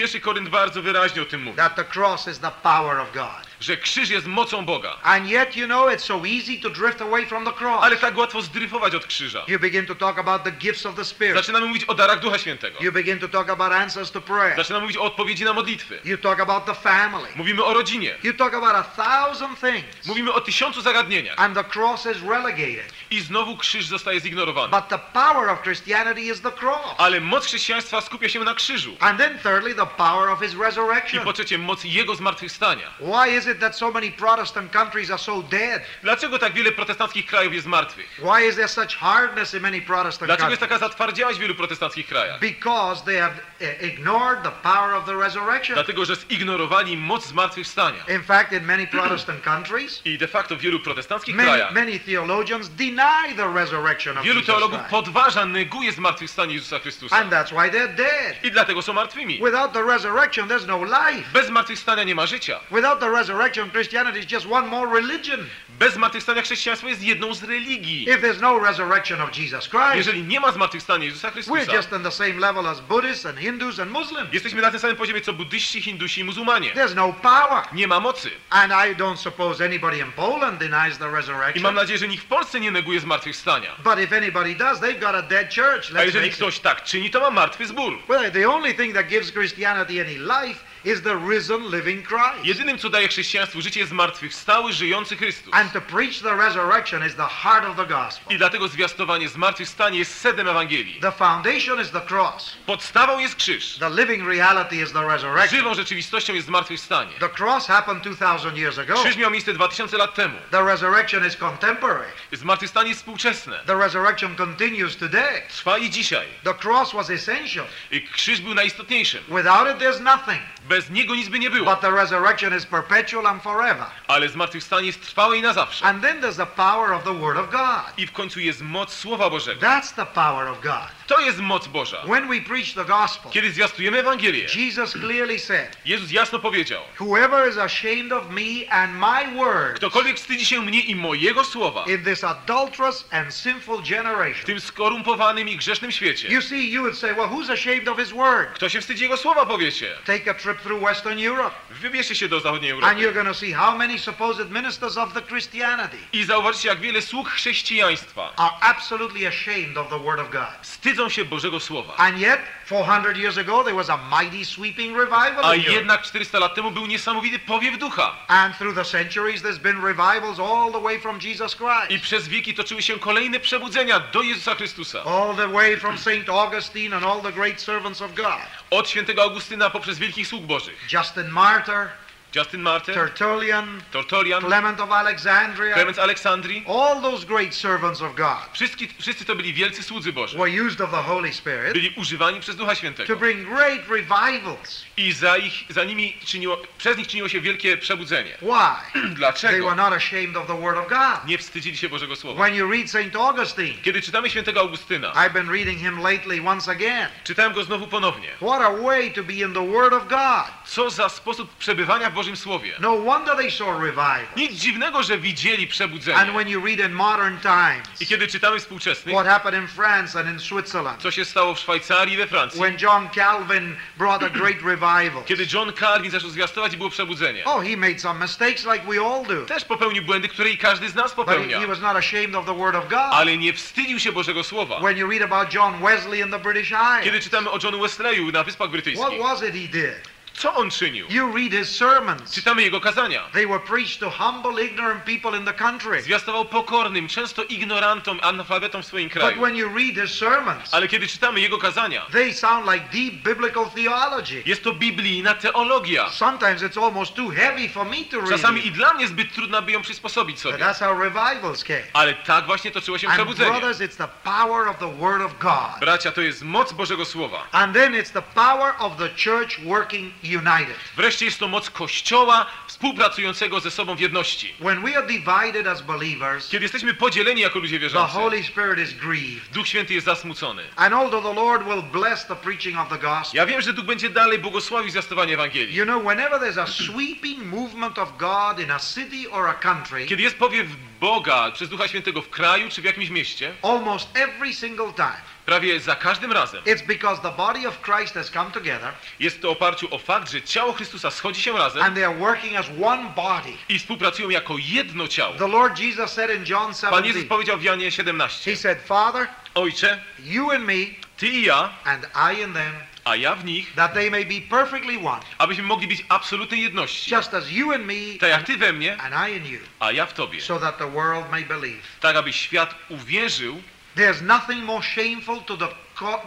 Bardzo wyraźnie o tym mówi, that the cross is the power of God. Że krzyż jest mocą Boga. And yet, you know, it's so easy to drift away from the cross. Ale tak łatwo zdryfować od krzyża. You begin to talk about the gifts of the Spirit. Zaczynamy mówić o darach Ducha Świętego. You begin to talk about answers to prayer. Zaczynamy mówić o odpowiedzi na modlitwy. You talk about the family. Mówimy o rodzinie. You talk about a thousand things. Mówimy o tysiącu zagadnieniach. And the cross is relegated. I znowu krzyż zostaje zignorowany. But the power of Christianity is the cross. Ale moc chrześcijaństwa skupia się na krzyżu. And then thirdly, the power of his I resurrection. po trzecie, moc Jego zmartwychwstania. Why is it that so many Protestant countries are so dead? Dlaczego tak wiele protestanckich krajów jest martwych? Why is there such hardness in many Protestant Dlaczego jest countries? taka zatwardziałość w wielu protestanckich krajach? Because they have uh, ignored the power of the resurrection. Dlatego, że zignorowali moc zmartwychwstania. In fact, in many Protestant countries, I de facto w wielu protestanckich many, krajach many theologians deny the resurrection of wielu Jesus teologów Christ. podważa, neguje zmartwychwstanie Jezusa Chrystusa. And that's why they're dead. I dlatego są martwymi. Without the resurrection, there's no life. Bez zmartwychwstania nie ma życia. Without the resurrection, Christianity is just one more religion. Bez zmartwychwstania chrześcijaństwo jest jedną z religii. If there's no resurrection of Jesus Christ, Jeżeli nie ma zmartwychwstania Jezusa we're Chrystusa, just on the same level as Buddhists and Hindus and Muslims. jesteśmy na tym samym poziomie co buddyści, hindusi i muzułmanie. There's no power. Nie ma mocy. And I don't suppose anybody in Poland denies the I resurrection. mam nadzieję, że nikt w Polsce nie neguje zmartwychwstania. But if anybody does, they've got a dead church. A Let's jeżeli face it. ktoś tak czyni, to ma martwy zbór. Well, the only thing that gives Christianity any life is the risen, living Christ. Jedynym, co daje chrześcijaństwu życie, jest zmartwychwstały, żyjący Chrystus. And to preach the resurrection is the heart of the gospel. I dlatego zwiastowanie zmartwychwstania jest sedem Ewangelii. The foundation is the cross. Podstawą jest krzyż. The living reality is the resurrection. Żywą rzeczywistością jest zmartwychwstanie. The cross happened 2,000 years ago. Krzyż miał miejsce 2000 lat temu. The resurrection is contemporary. Zmartwychwstanie jest współczesne. The resurrection continues today. Trwa i dzisiaj. The cross was essential. I krzyż był najistotniejszym. Without it, there's nothing. Bez niego nic by nie było. But the resurrection is perpetual and forever. Ale zmartwychwstanie jest trwałe i na zawsze. And then there's the power of the Word of God. I w końcu jest moc Słowa Bożego. That's the power of God. To jest moc Boża. When we preach the gospel, Kiedy zwiastujemy Ewangelię, Jesus clearly said, Jezus jasno powiedział, Whoever is ashamed of me and my word ktokolwiek wstydzi się mnie i mojego słowa in this adulterous and sinful w generation. tym skorumpowanym i grzesznym świecie, You see, you would say, well, who's ashamed of his word? kto się wstydzi jego słowa, powiecie. Take a trip through Western Europe, Wybierzcie się do zachodniej and you're Europy going to see how many supposed ministers of the Christianity i zauważycie, jak wiele sług chrześcijaństwa are absolutely ashamed of the word of God. Wstydzą się Bożego Słowa. And yet, 400 years ago, there was a mighty sweeping revival A in Europe. jednak 400 lat temu był niesamowity powiew ducha. And through the centuries, there's been revivals all the way from Jesus I przez wieki toczyły się kolejne przebudzenia do Jezusa Chrystusa. All the way from St. Augustine and all the great servants of God. Od świętego Augustyna poprzez wielkich sług bożych. Justin Martyr, Justin Martyr, Tertullian, Tortorian, Clement of Alexandria, Klement z Aleksandrii. all those great servants of God Wszyscy, wszyscy to byli wielcy słudzy Boży. were used of the Holy Spirit Byli używani przez Ducha to Świętego. bring great revivals. I za, ich, za nimi czyniło, przez nich czyniło się wielkie przebudzenie. Why? They Dlaczego? were not ashamed of the Word of God. Nie wstydzili się Bożego Słowa. When you read St. Augustine, Kiedy czytamy świętego Augustyna, I've been reading him lately once again. czytałem go znowu ponownie. What a way to be in the Word of God. Co za sposób przebywania w Bożym Słowie. No wonder they saw revival. Nic dziwnego, że widzieli And przebudzenie. when you read in modern times, I kiedy czytamy współczesnych, what happened in France and in Switzerland, co się stało w Szwajcarii i we Francji, when John Calvin brought a great revival. kiedy John Calvin zaczął zwiastować było przebudzenie. Oh, he made some mistakes like we all do. Też popełnił błędy, które i każdy z nas But he, popełnia. was not ashamed of the Word of God. Ale nie wstydził się Bożego Słowa. When you read about John Wesley in the British Kiedy Isles, czytamy o Johnu Wesleyu na Wyspach what Brytyjskich, was it he did? Co on czynił? You read his sermons. Czytamy jego kazania. They were preached to humble, ignorant people in the country. Zwiastował pokornym, często ignorantom, analfabetom w swoim But kraju. when you read his sermons, Ale kiedy czytamy jego kazania, they sound like deep biblical theology. jest to biblijna teologia. Sometimes it's almost too heavy for me to read. Czasami i dla mnie zbyt trudna, by ją przysposobić But sobie. that's how revivals came. Ale tak właśnie toczyło się And przebudzenie. brothers, it's the power of the Word of God. Bracia, to jest moc Bożego Słowa. And then it's the power of the church working united. Wreszcie jest to moc Kościoła współpracującego ze sobą w jedności. When we are divided as believers, Kiedy jesteśmy podzieleni jako ludzie the wierzący, Holy Spirit is grieved. Duch Święty jest zasmucony. And although the Lord will bless the preaching of the gospel, Ja wiem, że Duch będzie dalej błogosławił zwiastowanie Ewangelii. you know, whenever there's a sweeping movement of God in a city or a country, Kiedy jest powiew Boga przez Ducha Świętego w kraju czy w jakimś mieście, almost every single time, prawie za każdym razem it's because the body of Christ has come together jest to oparciu o fakt, że ciało Chrystusa schodzi się razem and they are working as one body. i współpracują jako jedno ciało. The Lord Jesus said in John Pan Jezus 17, powiedział w Janie He 17, said, Father, Ojcze, you and me, Ty i ja, and I and them, a ja w nich, that they may be perfectly one, abyśmy mogli być absolutnej jedności. just as you and me, Tak jak Ty we mnie, and I and you, a ja w Tobie. so that the world may believe. Tak, aby świat uwierzył, There's nothing more shameful to the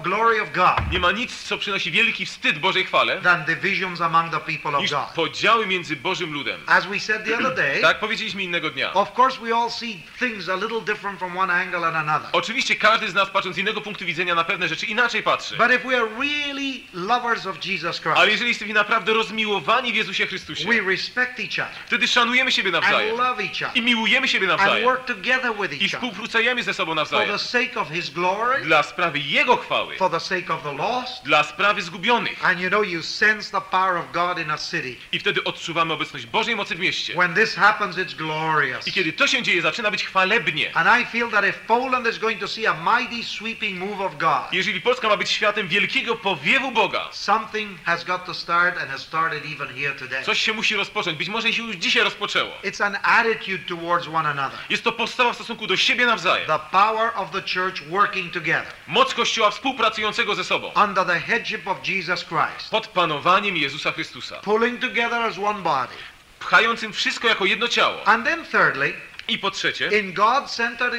glory of God nie ma nic, co przynosi wielki wstyd Bożej chwale, than divisions among the people of God. podziały między Bożym ludem. As we said the other day, Tak powiedzieliśmy innego dnia. of course we all see things a little different from one angle and another. Oczywiście każdy z nas patrząc z innego punktu widzenia na pewne rzeczy inaczej patrzy. But if we are really lovers of Jesus Ale Christ, jeżeli jesteśmy naprawdę rozmiłowani w Jezusie Chrystusie, we respect each other wtedy szanujemy siebie and nawzajem love each i other miłujemy siebie and nawzajem work together with i each other współpracujemy ze sobą for nawzajem the sake of His glory, dla sprawy Jego chwały, for the sake of the lost. dla sprawy zgubionych. And you know, you sense the power of God in a city. I wtedy odczuwamy obecność Bożej mocy w mieście. When this happens, it's glorious. I kiedy to się dzieje, zaczyna być chwalebnie. And I feel that if Poland is going to see a mighty sweeping move of God, Jeżeli Polska ma być światem wielkiego powiewu Boga, something has got to start and has started even here today. coś się musi rozpocząć. Być może się już dzisiaj rozpoczęło. It's an attitude towards one another. Jest to postawa w stosunku do siebie nawzajem. The power of the church working together Moc Kościoła współpracującego ze sobą. under the headship of Jesus Christ, Pod panowaniem Jezusa Chrystusa. pulling together as one body. Pchającym wszystko jako jedno ciało. And then, thirdly, I po trzecie, in God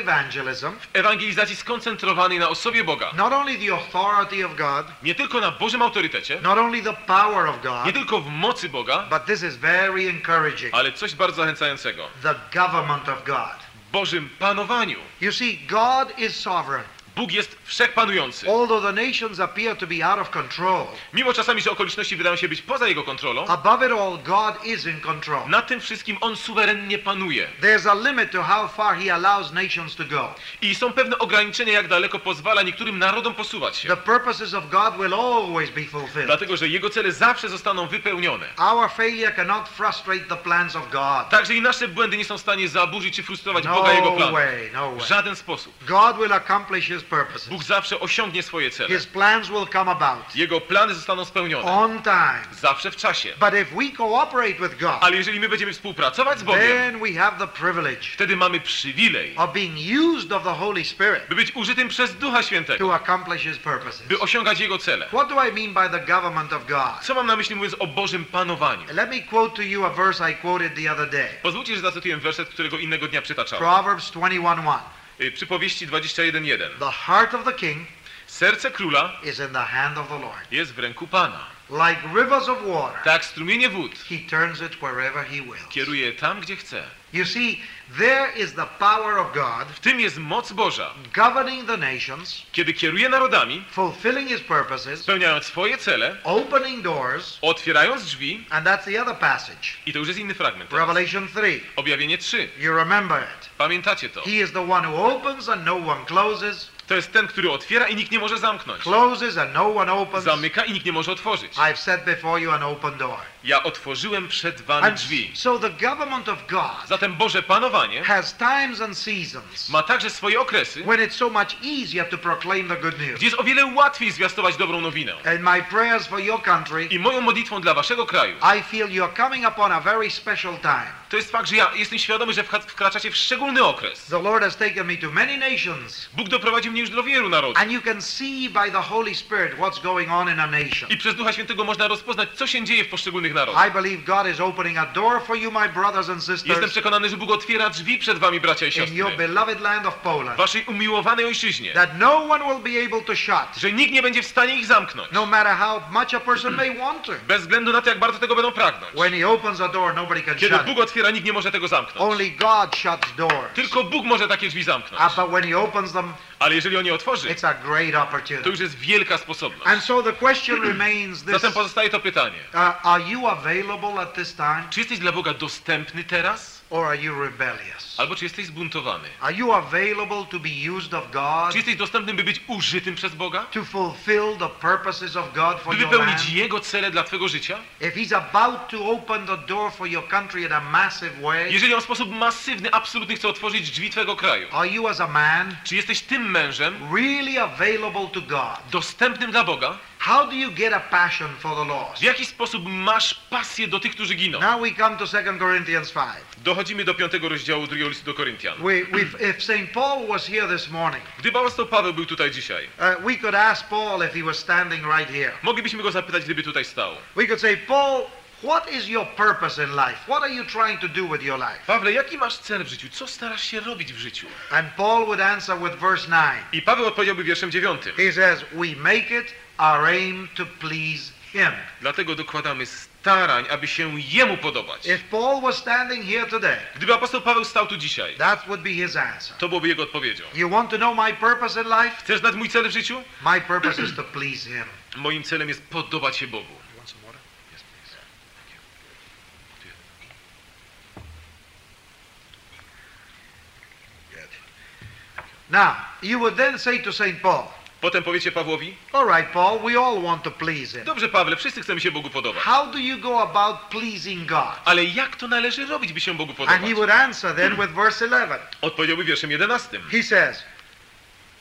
evangelism, w ewangelizacji skoncentrowanej na osobie Boga. not only the authority of God, Nie tylko na Bożym autorytecie, not only the power of nie God, tylko w mocy Boga, but this is very encouraging ale coś bardzo zachęcającego. the government of God. Bożym panowaniu. You see, God is sovereign. Bóg jest wszechpanujący. Although the nations appear to be out of control, Mimo czasami, że okoliczności wydają się być poza Jego kontrolą, above it all, God is in control. nad tym wszystkim On suwerennie panuje. There's a limit to how far He allows nations to go. I są pewne ograniczenia, jak daleko pozwala niektórym narodom posuwać się. The purposes of God will always be fulfilled. Dlatego, że Jego cele zawsze zostaną wypełnione. Our failure cannot frustrate the plans of God. Także i nasze błędy nie są w stanie zaburzyć czy frustrować No Boga Jego planu. way, no W way. żaden sposób. God will accomplish His. Bóg zawsze osiągnie swoje cele. His plans will come about Jego plany zostaną spełnione. on time. Zawsze w czasie. But if we cooperate with God, Ale jeżeli my będziemy współpracować z Bogiem, then we have the privilege wtedy mamy przywilej, of being used of the Holy Spirit by być użytym przez Ducha Świętego, to accomplish His purposes. by osiągać Jego cele. What do I mean by the government of God? Co mam na myśli mówiąc o Bożym panowaniu? Let me quote to you a verse I quoted the other day. Pozwólcie, że zacytuję werset, którego innego dnia przytaczałem. Proverbs 21:1. Y, Przypowieści 21.1. The heart of the king Serce króla is in the hand of the Lord. jest w ręku Pana. Like rivers of water, Tak strumienie wód he turns it wherever he wills. kieruje tam, gdzie chce. You see, there is the power of God W tym jest moc Boża. governing the nations, Kiedy kieruje narodami, fulfilling his purposes, spełniając swoje cele, opening doors, otwierając drzwi, and that's the other passage. i to już jest inny fragment. teraz. Revelation 3. Objawienie 3. You remember it. Pamiętacie to? He is the one who opens and no one closes, To jest ten, który otwiera i nikt nie może zamknąć. closes and no one opens. Zamyka i nikt nie może otworzyć. I've set before you an open door. Ja otworzyłem przed wami drzwi. so the government of God Zatem Boże panowanie has times and seasons ma także swoje okresy, when it's so much easier to proclaim the good news. gdzie jest o wiele łatwiej zwiastować dobrą nowinę. And my prayers for your country, I moją modlitwą dla waszego kraju I feel you're coming upon a very special time. to jest fakt, że ja jestem świadomy, że wkraczacie w szczególny okres. The Lord has taken me to many nations, Bóg doprowadził mnie już do wielu narodów. and you can see by the Holy Spirit what's going on in a nation. I przez Ducha Świętego można rozpoznać, co się dzieje w poszczególnych narodach. I believe God is opening a door for you, my brothers and Jestem przekonany, że Bóg otwiera drzwi przed wami, bracia i in your siostry. beloved land of W Poland, waszej umiłowanej ojczyźnie. that no one will be able to shut, Że nikt nie będzie w stanie ich zamknąć. no matter how much a person may want to. Bez względu na to, jak bardzo tego będą pragnąć. When He opens a door, nobody can Kiedy shut Bóg otwiera, nikt nie może tego zamknąć. Only God shuts doors. Tylko Bóg może takie drzwi zamknąć. Uh, but when He opens them, Ale jeżeli on je otworzy, it's a great to opportunity. już jest wielka sposobność. And so the question remains this Zatem pozostaje to pytanie. uh, Are you available at this time, Czy jesteś dla Boga dostępny teraz? Or are you rebellious? Albo czy jesteś zbuntowany? Are you available to be used of God Czy jesteś dostępny, by być użytym przez Boga? to fulfill the purposes of God for By wypełnić? Jego cele dla Twojego życia? If He's about to open the door for your country in a massive way, Jeżeli On w sposób masywny, absolutny chce otworzyć drzwi Twojego kraju, are you as a man czy jesteś tym mężem really available to God? dostępnym dla Boga? How do you get a passion for the lost? W jaki sposób masz pasję do tych, którzy giną? Now we come to 2 Corinthians 5. Dochodzimy do piątego rozdziału drugiego listu do Koryntian. We, we've, if St. Paul was here this morning, Gdyby apostoł Paweł był tutaj dzisiaj, uh, we could ask Paul if he was standing right here. moglibyśmy go zapytać, gdyby tutaj stał. We could say, Paul, what is your purpose in life? What are you trying to do with your life? Pawle, jaki masz cel w życiu? Co starasz się robić w życiu? And Paul would answer with verse 9. I Paweł odpowiedziałby wierszem dziewiątym. He says, We make it our aim to please him. Dlatego dokładamy starań, aby się Jemu podobać. If Paul was standing here today, Gdyby apostoł Paweł stał tu dzisiaj, that would be his answer. to byłoby jego odpowiedzią. You want to know my purpose in life? Chcesz znać mój cel w życiu? My purpose is to please him. Moim celem jest podobać się Bogu. Now, you would then say to St. Paul, Potem powiecie Pawłowi, All right, Paul, we all want to please him. dobrze Pawle, wszyscy chcemy się Bogu podobać. How do you go about pleasing God? Ale jak to należy robić, by się Bogu And podobać? he would answer then with verse 11. Odpowiedziałby wierszem jedenastym. He says,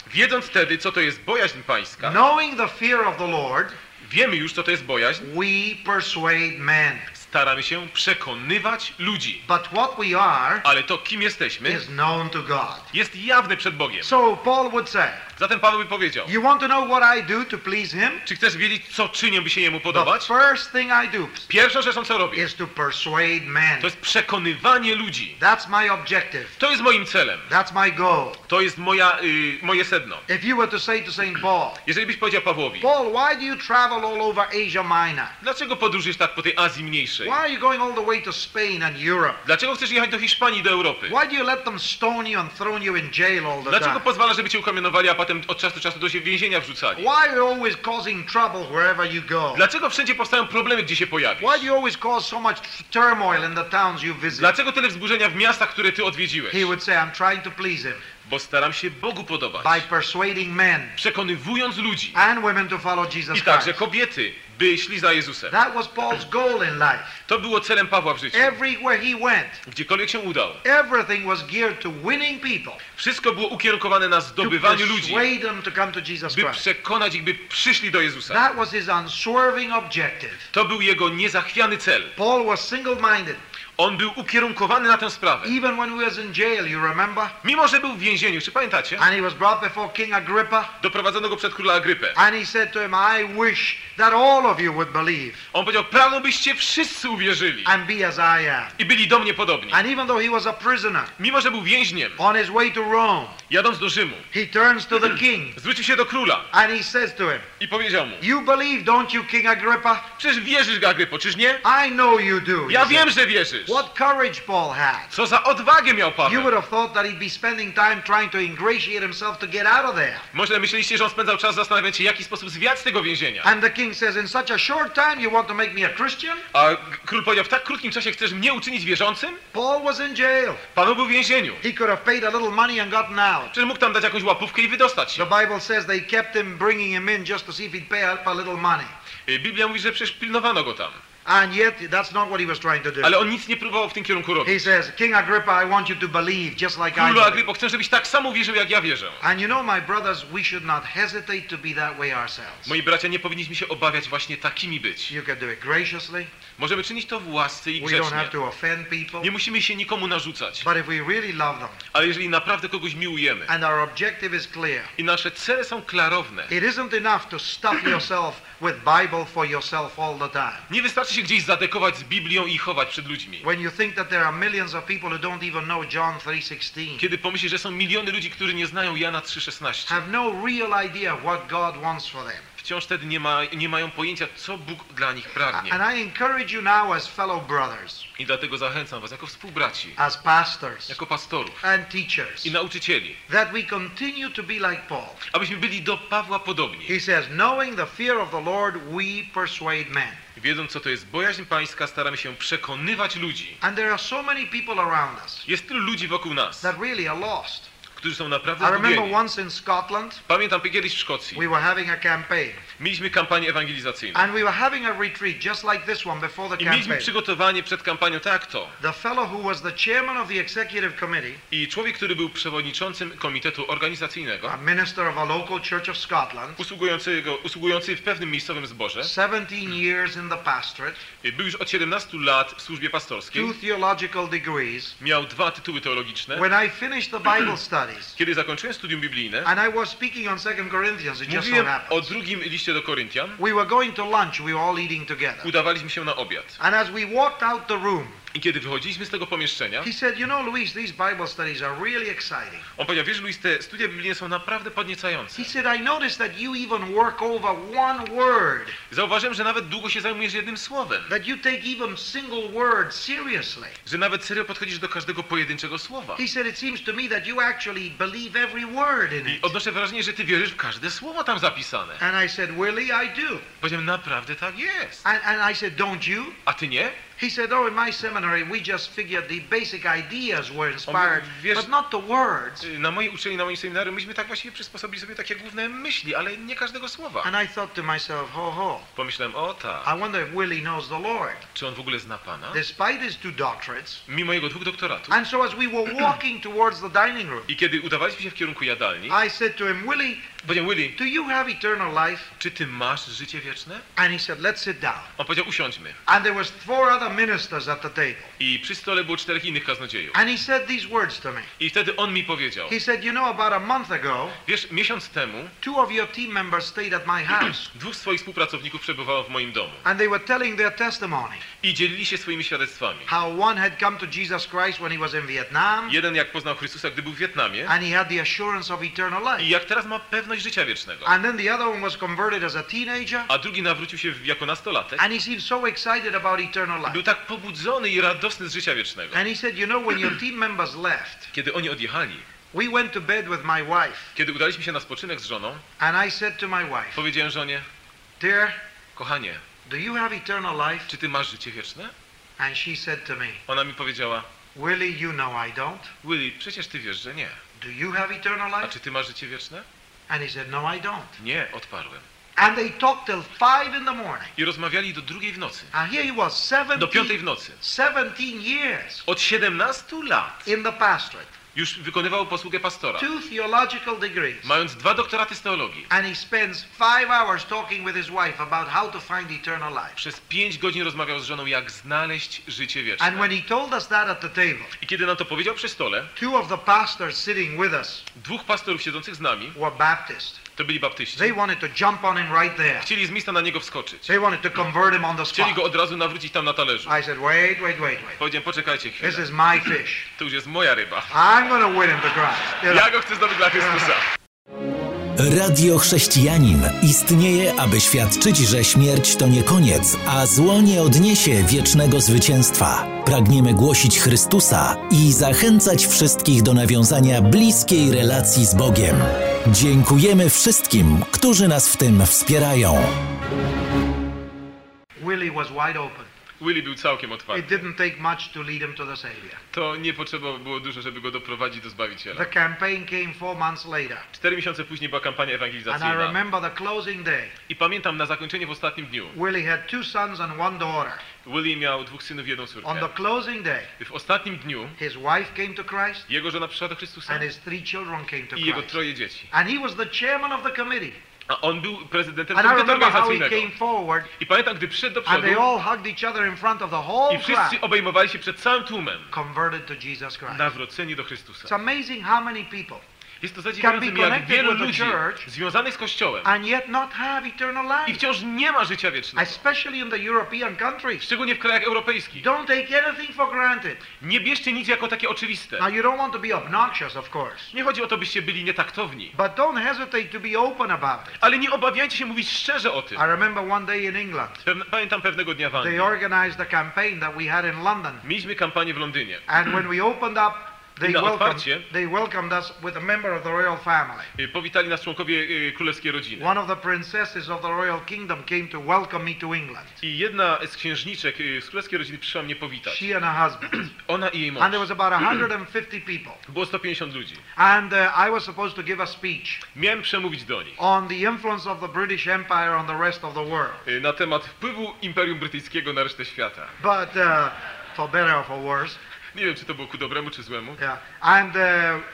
Wiedząc wtedy, co to jest bojaźń pańska, Knowing the fear of the Lord, wiemy już, co to jest bojaźń, we persuade men. staramy się przekonywać ludzi. But what we are Ale to, kim jesteśmy, is known to God. jest jawne przed Bogiem. So Paul would say, Zatem Paweł by powiedział, You want to know what I do to please him? czy chcesz wiedzieć, co czynię, by się Jemu The podobać? first thing I do Pierwszą rzeczą, co robię, is to persuade men. to jest przekonywanie ludzi. That's my objective. To jest moim celem. That's my goal. To jest moja, y, moje sedno. If you were to say to St. Paul, Jeżeli byś powiedział Pawłowi, Paul, why do you travel all over Asia Minor? dlaczego podróżujesz tak po tej Azji Mniejszej? Why are you going all the way to Spain and Europe? Dlaczego chcesz jechać do Hiszpanii, do Europy? Why do you let them stone you and throw you in jail all the Dlaczego time? pozwalasz, żeby cię ukamienowali, a potem od czasu do czasu do się więzienia wrzucali? Why are you always causing trouble wherever you go? Dlaczego wszędzie powstają problemy, gdzie się pojawisz? Why do you always cause so much turmoil in the towns you visit? Dlaczego tyle wzburzenia w miastach, które ty odwiedziłeś? He would say, I'm trying to please him. Bo staram się Bogu podobać. by persuading men Przekonywując ludzi and women to follow Jesus i także Christ. kobiety, by szli za Jezusem. That was Paul's goal in life. To było celem Pawła w życiu. Everywhere he went, Gdziekolwiek się udał. everything was geared to winning people, Wszystko było ukierunkowane na to zdobywaniu ludzi, them to come to Jesus by Christ. przekonać ich, by przyszli do Jezusa. That was his unswerving objective. To był jego niezachwiany cel. Paul was single-minded. On był ukierunkowany na tę sprawę. Even when he was in jail, you remember? Mimo, że był w więzieniu, czy pamiętacie? And he was brought before King Agrippa. Doprowadzono go przed króla Agrypę. And he said to him, I wish that all of you would believe On powiedział, pragnę byście wszyscy uwierzyli and be as I am. i byli do mnie podobni. And even though he was a prisoner Mimo, że był więźniem, on his way to Rome, jadąc do Rzymu, he turns to the king zwrócił się do króla and he says to him, i powiedział mu, You believe, don't you, King Agrippa? przecież wierzysz, Agrypo, czyż nie? I know you do. Ja wiem, że wierzysz. What courage Paul had. Co za odwagę miał You Paweł. would have thought that he'd be spending time trying to ingratiate himself to get out of there. Może myśleliście, że on spędzał czas zastanawiając się, jaki sposób zwiać z tego więzienia. And the king says, In such a short time, you want to make me a Christian? A król powiedział, w tak krótkim czasie chcesz mnie uczynić wierzącym? Paul was in jail. Paweł był w więzieniu. He could have paid a little money and gotten out. Przecież mógł tam dać jakąś łapówkę i wydostać się. The Bible says they kept him bringing him in just to see if he'd pay up a little money. Y, Biblia mówi, że przecież pilnowano go tam. And yet, that's not what he was trying to do. Ale on nic nie próbował w tym kierunku He robić. says, King Agrippa, I want you to believe just like I Królu. Agrypo, chcę, żebyś tak samo wierzył, jak ja wierzę. And you know, my brothers, we should not hesitate to be that way ourselves. Moi bracia, nie powinniśmy się obawiać właśnie takimi być. You can do it graciously. Możemy czynić to w łasce i grzecznie. Nie musimy się nikomu narzucać. Ale jeżeli naprawdę kogoś miłujemy i nasze cele są klarowne, nie wystarczy się gdzieś zadekować z Biblią i chować przed ludźmi. When you think that there are millions of people who don't even know John 3:16, Kiedy pomyślisz, że są miliony ludzi, którzy nie znają Jana 3,16, have no real idea what God wants for them. Wciąż wtedy nie, ma, nie mają pojęcia, co Bóg dla nich pragnie. And I encourage you now as fellow brothers, I dlatego zachęcam was jako współbraci, as pastors jako pastorów and teachers, i nauczycieli, that we continue to be like Paul. abyśmy byli do Pawła podobni. He says, knowing the fear of the Lord, we persuade men. Wiedząc, co to jest bojaźń pańska, staramy się przekonywać ludzi. And there are so many people around us Jest tylu ludzi wokół nas, that really are lost. Którzy są I naprawdę remember zgubieni. once in Scotland, Pamiętam kiedyś w Szkocji, we were having a campaign. Mieliśmy kampanię ewangelizacyjną. And we were having a retreat just like this one before the I mieliśmy campaign. przygotowanie przed kampanią tak to. The fellow who was the chairman of the executive committee, I człowiek, który był przewodniczącym komitetu organizacyjnego, a minister of a local church of Scotland, usługującego, usługujący w pewnym miejscowym zborze, 17 years in the pastorate, był już od 17 lat w służbie pastorskiej, two theological degrees. miał dwa tytuły teologiczne. When I finished the Bible studies, Kiedy zakończyłem studium biblijne, and I was speaking on 2 Corinthians, it just so mówiłem o happens. drugim liście do Koryntian, We were going to lunch, we were all eating together. udawaliśmy się na obiad. And as we walked out the room, I kiedy wychodziliśmy z tego pomieszczenia, he said, You know, Luis, these Bible studies are really exciting. on powiedział, wiesz Luis, te studia biblijne są naprawdę podniecające. He said, I noticed that you even work over one word, Zauważyłem, że nawet długo się zajmujesz jednym słowem, that you take even single word seriously. że nawet serio podchodzisz do każdego pojedynczego słowa. He said, It seems to me that you actually believe every word in I it. odnoszę wrażenie, że ty wierzysz w każde słowo tam zapisane. And I said, Willie, I do. Powiedziałem, naprawdę tak jest. And, and I said, Don't you? A ty nie? He said, Oh, in my seminary, we just figured the basic ideas were inspired, wiesz- but not the words. Y, Na mojej uczelni, na moim seminarium, myśmy tak właściwie przysposobili sobie takie główne myśli, ale nie każdego słowa. And I thought to myself, Ho, ho. Pomyślałem, o tak, I wonder if Willie knows the Lord. czy on w ogóle zna Pana? Despite his two doctorates. Mimo jego dwóch doktoratów. And so as we were walking towards the dining room, I kiedy udawaliśmy się w kierunku jadalni, I said to him, Willie, powiedziałem, Willy, do you have eternal life? czy ty masz życie wieczne? And he said, let's sit down. On powiedział, usiądźmy. And there was four other ministers at the table. I przy stole było czterech innych kaznodziejów. And he said these words to me. I wtedy on mi powiedział, He said, you know, about a month ago, wiesz, miesiąc temu two of your team members stayed at my house. dwóch swoich współpracowników przebywało w moim domu And they were telling their testimony. i dzielili się swoimi świadectwami. How one had come to Jesus Christ when he was in Vietnam. Jeden jak poznał Chrystusa, gdy był w Wietnamie And he had the assurance of eternal i life. jak teraz ma pewność życia wiecznego. And then the other one was converted as a teenager. A drugi nawrócił się jako nastolatek. And he seemed so excited about eternal Był life. tak pobudzony i radosny z życia wiecznego. And he said, you know, when your team members left, Kiedy oni odjechali, we went to bed with my wife. kiedy udaliśmy się na spoczynek z żoną, And I said to my wife, powiedziałem żonie, Dear, kochanie, do you have eternal life? czy ty masz życie wieczne? And she said to me, Ona mi powiedziała, Willie, you know I don't. Willy, przecież ty wiesz, że nie. Do you have eternal A life? czy ty masz życie wieczne? And he said, No, I don't. Nie, odparłem. And they talked till five in the morning. I rozmawiali do drugiej w nocy. And here he was, 17, Do piątej w nocy. 17 years Od 17 lat in the pastorate, już wykonywał posługę pastora, two theological degrees. mając dwa doktoraty z teologii. And he spends five hours talking with his wife about how to find eternal life. Przez pięć godzin rozmawiał z żoną, jak znaleźć życie And wieczne. when he told us that at the table, I kiedy nam to powiedział przy stole, two of the pastors sitting with us dwóch pastorów siedzących z nami, were Baptists. To byli baptyści, They wanted to jump on him right there. chcieli z miejsca na niego wskoczyć. They wanted to convert him on the Chcieli go spot. od razu nawrócić tam na talerzu. I said, wait, wait, wait, wait. Powiedziałem, poczekajcie This chwilę, is my fish. to już jest moja ryba. I'm to win him to Christ. Ja go chcę zdobyć dla Chrystusa. Radio Chrześcijanin istnieje, aby świadczyć, że śmierć to nie koniec, a zło nie odniesie wiecznego zwycięstwa. Pragniemy głosić Chrystusa i zachęcać wszystkich do nawiązania bliskiej relacji z Bogiem. Dziękujemy wszystkim, którzy nas w tym wspierają. Willie was wide open. Willy był całkiem It otwarty. didn't take much to lead him to the Savior. To nie potrzeba było dużo, żeby go doprowadzić do The Zbawiciela. campaign came four months later. Cztery miesiące później była kampania And I ewangelizacyjna. remember the closing day. I pamiętam na zakończenie w ostatnim dniu. Willie had two sons and one daughter. Willy miał dwóch synów i jedną On the córkę. closing day, W ostatnim dniu his wife came to Christ jego żona przyszła do Chrystusa and his three children came to i jego Christ. troje dzieci. And he was the chairman of the committee. A on był prezydentem komitetu organizacyjnego. I pamiętam, gdy przyszedł do and they przodu all hugged each other in front of the whole i wszyscy obejmowali się przed całym tłumem, converted to Jesus Christ. nawróceni do It's Chrystusa. amazing how many people Jest to zadziwiające, jak wielu ludzi związanych z Kościołem and yet not have eternal i wciąż nie ma życia wiecznego. especially in the European countries. Szczególnie w krajach europejskich. Don't take anything for granted. Nie bierzcie nic jako takie oczywiste. Now, you don't want to be obnoxious, of course, Nie chodzi o to, byście byli nietaktowni. but don't hesitate to be open about it. Ale nie obawiajcie się mówić szczerze o tym. I remember one day in England, Pamiętam pewnego dnia w Anglii. they organized a campaign that we had in London. Mieliśmy kampanię w Londynie. And when we opened up, they Na welcomed, otwarcie. they welcomed us with a member of the royal family. Y, Powitali nas członkowie y, królewskiej rodziny. One of the princesses of the royal kingdom came to welcome me to England. I jedna z księżniczek y, z królewskiej rodziny przyszła mnie powitać. She and her husband. Ona i jej And there mąż. was about 150 people. Było 150 ludzi. And uh, I was supposed to give a speech Miałem przemówić do nich on the influence of the British Empire on the rest of the world. na temat wpływu Imperium Brytyjskiego na resztę świata. But uh, for better or for worse, Nie wiem, czy to było ku dobremu, czy złemu. yeah. And uh,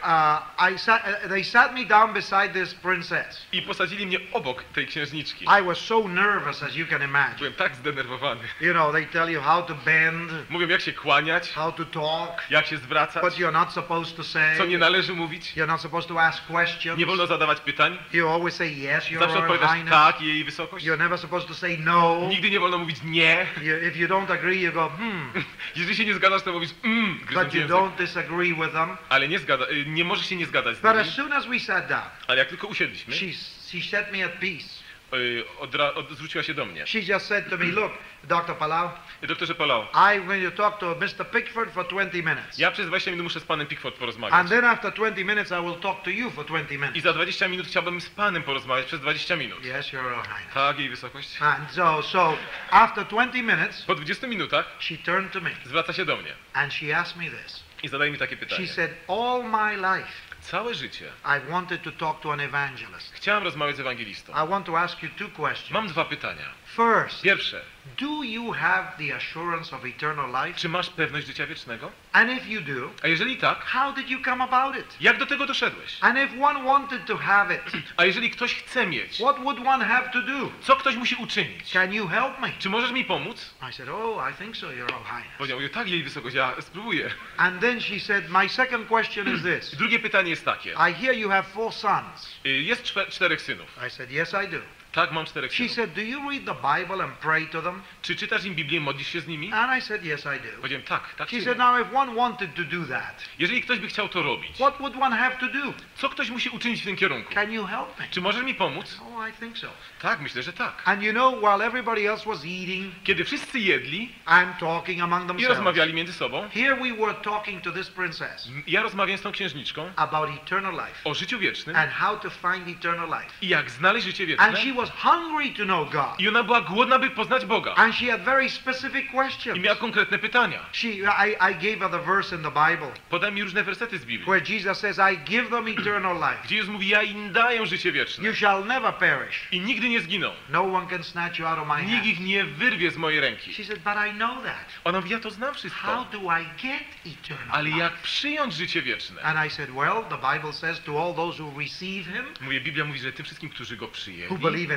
uh, I sat, uh, they sat me down beside this princess. I posadzili mnie obok tej księżniczki. I was so nervous, as you can imagine. Byłem tak zdenerwowany. You know, they tell you how to bend, Mówią, jak się kłaniać, how to talk, jak się zwracać, what you're not supposed to say. co nie należy mówić. You're not supposed to ask questions. Nie wolno zadawać pytań. You always say yes, your Zawsze odpowiadasz Highness. tak, jej wysokość. You're never supposed to say no. Nigdy nie wolno mówić nie. You, if you don't agree, you go, hmm. Jeżeli się nie zgadzasz, to mówisz gryząc But you język. don't disagree with them. Ale nie zgada, y, nie możesz się nie zgadać z But as nimi. soon as we sat down, Ale jak tylko usiedliśmy, she, she set me at peace. Y, odra, od, zwróciła się do mnie. She just said to me, look, Dr. Palau, Doktorze Palau, I'm going to talk to Mr. Pickford for 20 minutes. ja przez 20 minut muszę z panem Pickford And porozmawiać. then after 20 minutes, I will talk to you for 20 I minutes. za 20 minut chciałbym z panem porozmawiać przez 20 minut. Yes, Your Royal Highness. Tak, jej wysokość. And so, so after 20 minutes, Po 20 minutach she turned to me zwraca się do mnie and she asked me this. i zadaje mi takie She pytanie. said, all my life, Całe życie I wanted to talk to an evangelist. chciałem rozmawiać z ewangelistą. I want to ask you two questions. Mam dwa pytania. First, Pierwsze, do you have the assurance of eternal life? czy masz pewność życia wiecznego? And if you do, A jeżeli tak, how did you come about it? jak do tego doszedłeś? And if one wanted to have it, A jeżeli ktoś chce mieć, what would one have to do? co ktoś musi uczynić? Can you help me? Czy możesz mi pomóc? I said, Oh, I think so, Your Highness. Powiedział, tak, jej wysokość, ja spróbuję. And then she said, My second question is this Drugie pytanie jest takie. I hear you have four sons. Y, Jest czterech synów. I said, Yes, I do. Tak, mam czterech She said, Do you read the Bible and pray to them? Czy czytasz im Biblię, modlisz się z nimi? And I said, Yes, I do. Powiedziałem, tak, tak. She said, Now, if one wanted to do that, Jeżeli ktoś by chciał to robić, what would one have to do? co ktoś musi uczynić w tym kierunku? Can you help me? Czy możesz mi pomóc? Oh, I think so. Tak, myślę, że tak. And you know, while everybody else was eating Kiedy wszyscy jedli and talking among i themselves, rozmawiali między sobą, here we were talking to this princess ja rozmawiałem z tą księżniczką about eternal life o życiu wiecznym and how to find eternal life. i jak znaleźć życie And wieczne. she was hungry to know God. I ona była głodna, by poznać Boga. And she had very specific questions. I miała konkretne pytania. She, I, I gave her the verse in the Bible Podaj mi różne wersety z Biblii. where Jesus says, I give them eternal life. Gdzie Jezus mówi, ja im daję życie wieczne. You shall never perish. I nigdy nie zginą. No one can snatch you out of my Nikt hand. ich nie wyrwie z mojej ręki. She said, but I know that. Ona mówi, ja to znam How wszystko. do I get eternal Ale life? jak przyjąć życie wieczne? And I said, well, the Bible says to all those who receive him, Mówię, Biblia mówi, że tym wszystkim, którzy go przyjęli, who believe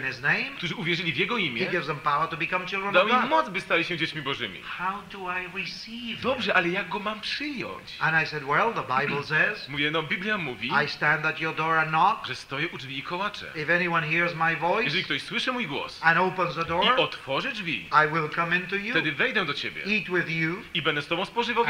którzy uwierzyli w Jego he imię, gives them power to become children dał of im God. moc, by stali się dziećmi Bożymi. How do I receive him? Dobrze, ale jak go mam przyjąć? And I said, well, the Bible says, Mówię, no Biblia mówi, I stand at your door and knock. że stoję u drzwi i kołaczę. If anyone hears my voice Jeżeli ktoś słyszy mój głos and opens the i door, otworzy drzwi, I will come into you, wtedy wejdę do ciebie eat with you. i będę z tobą spożywał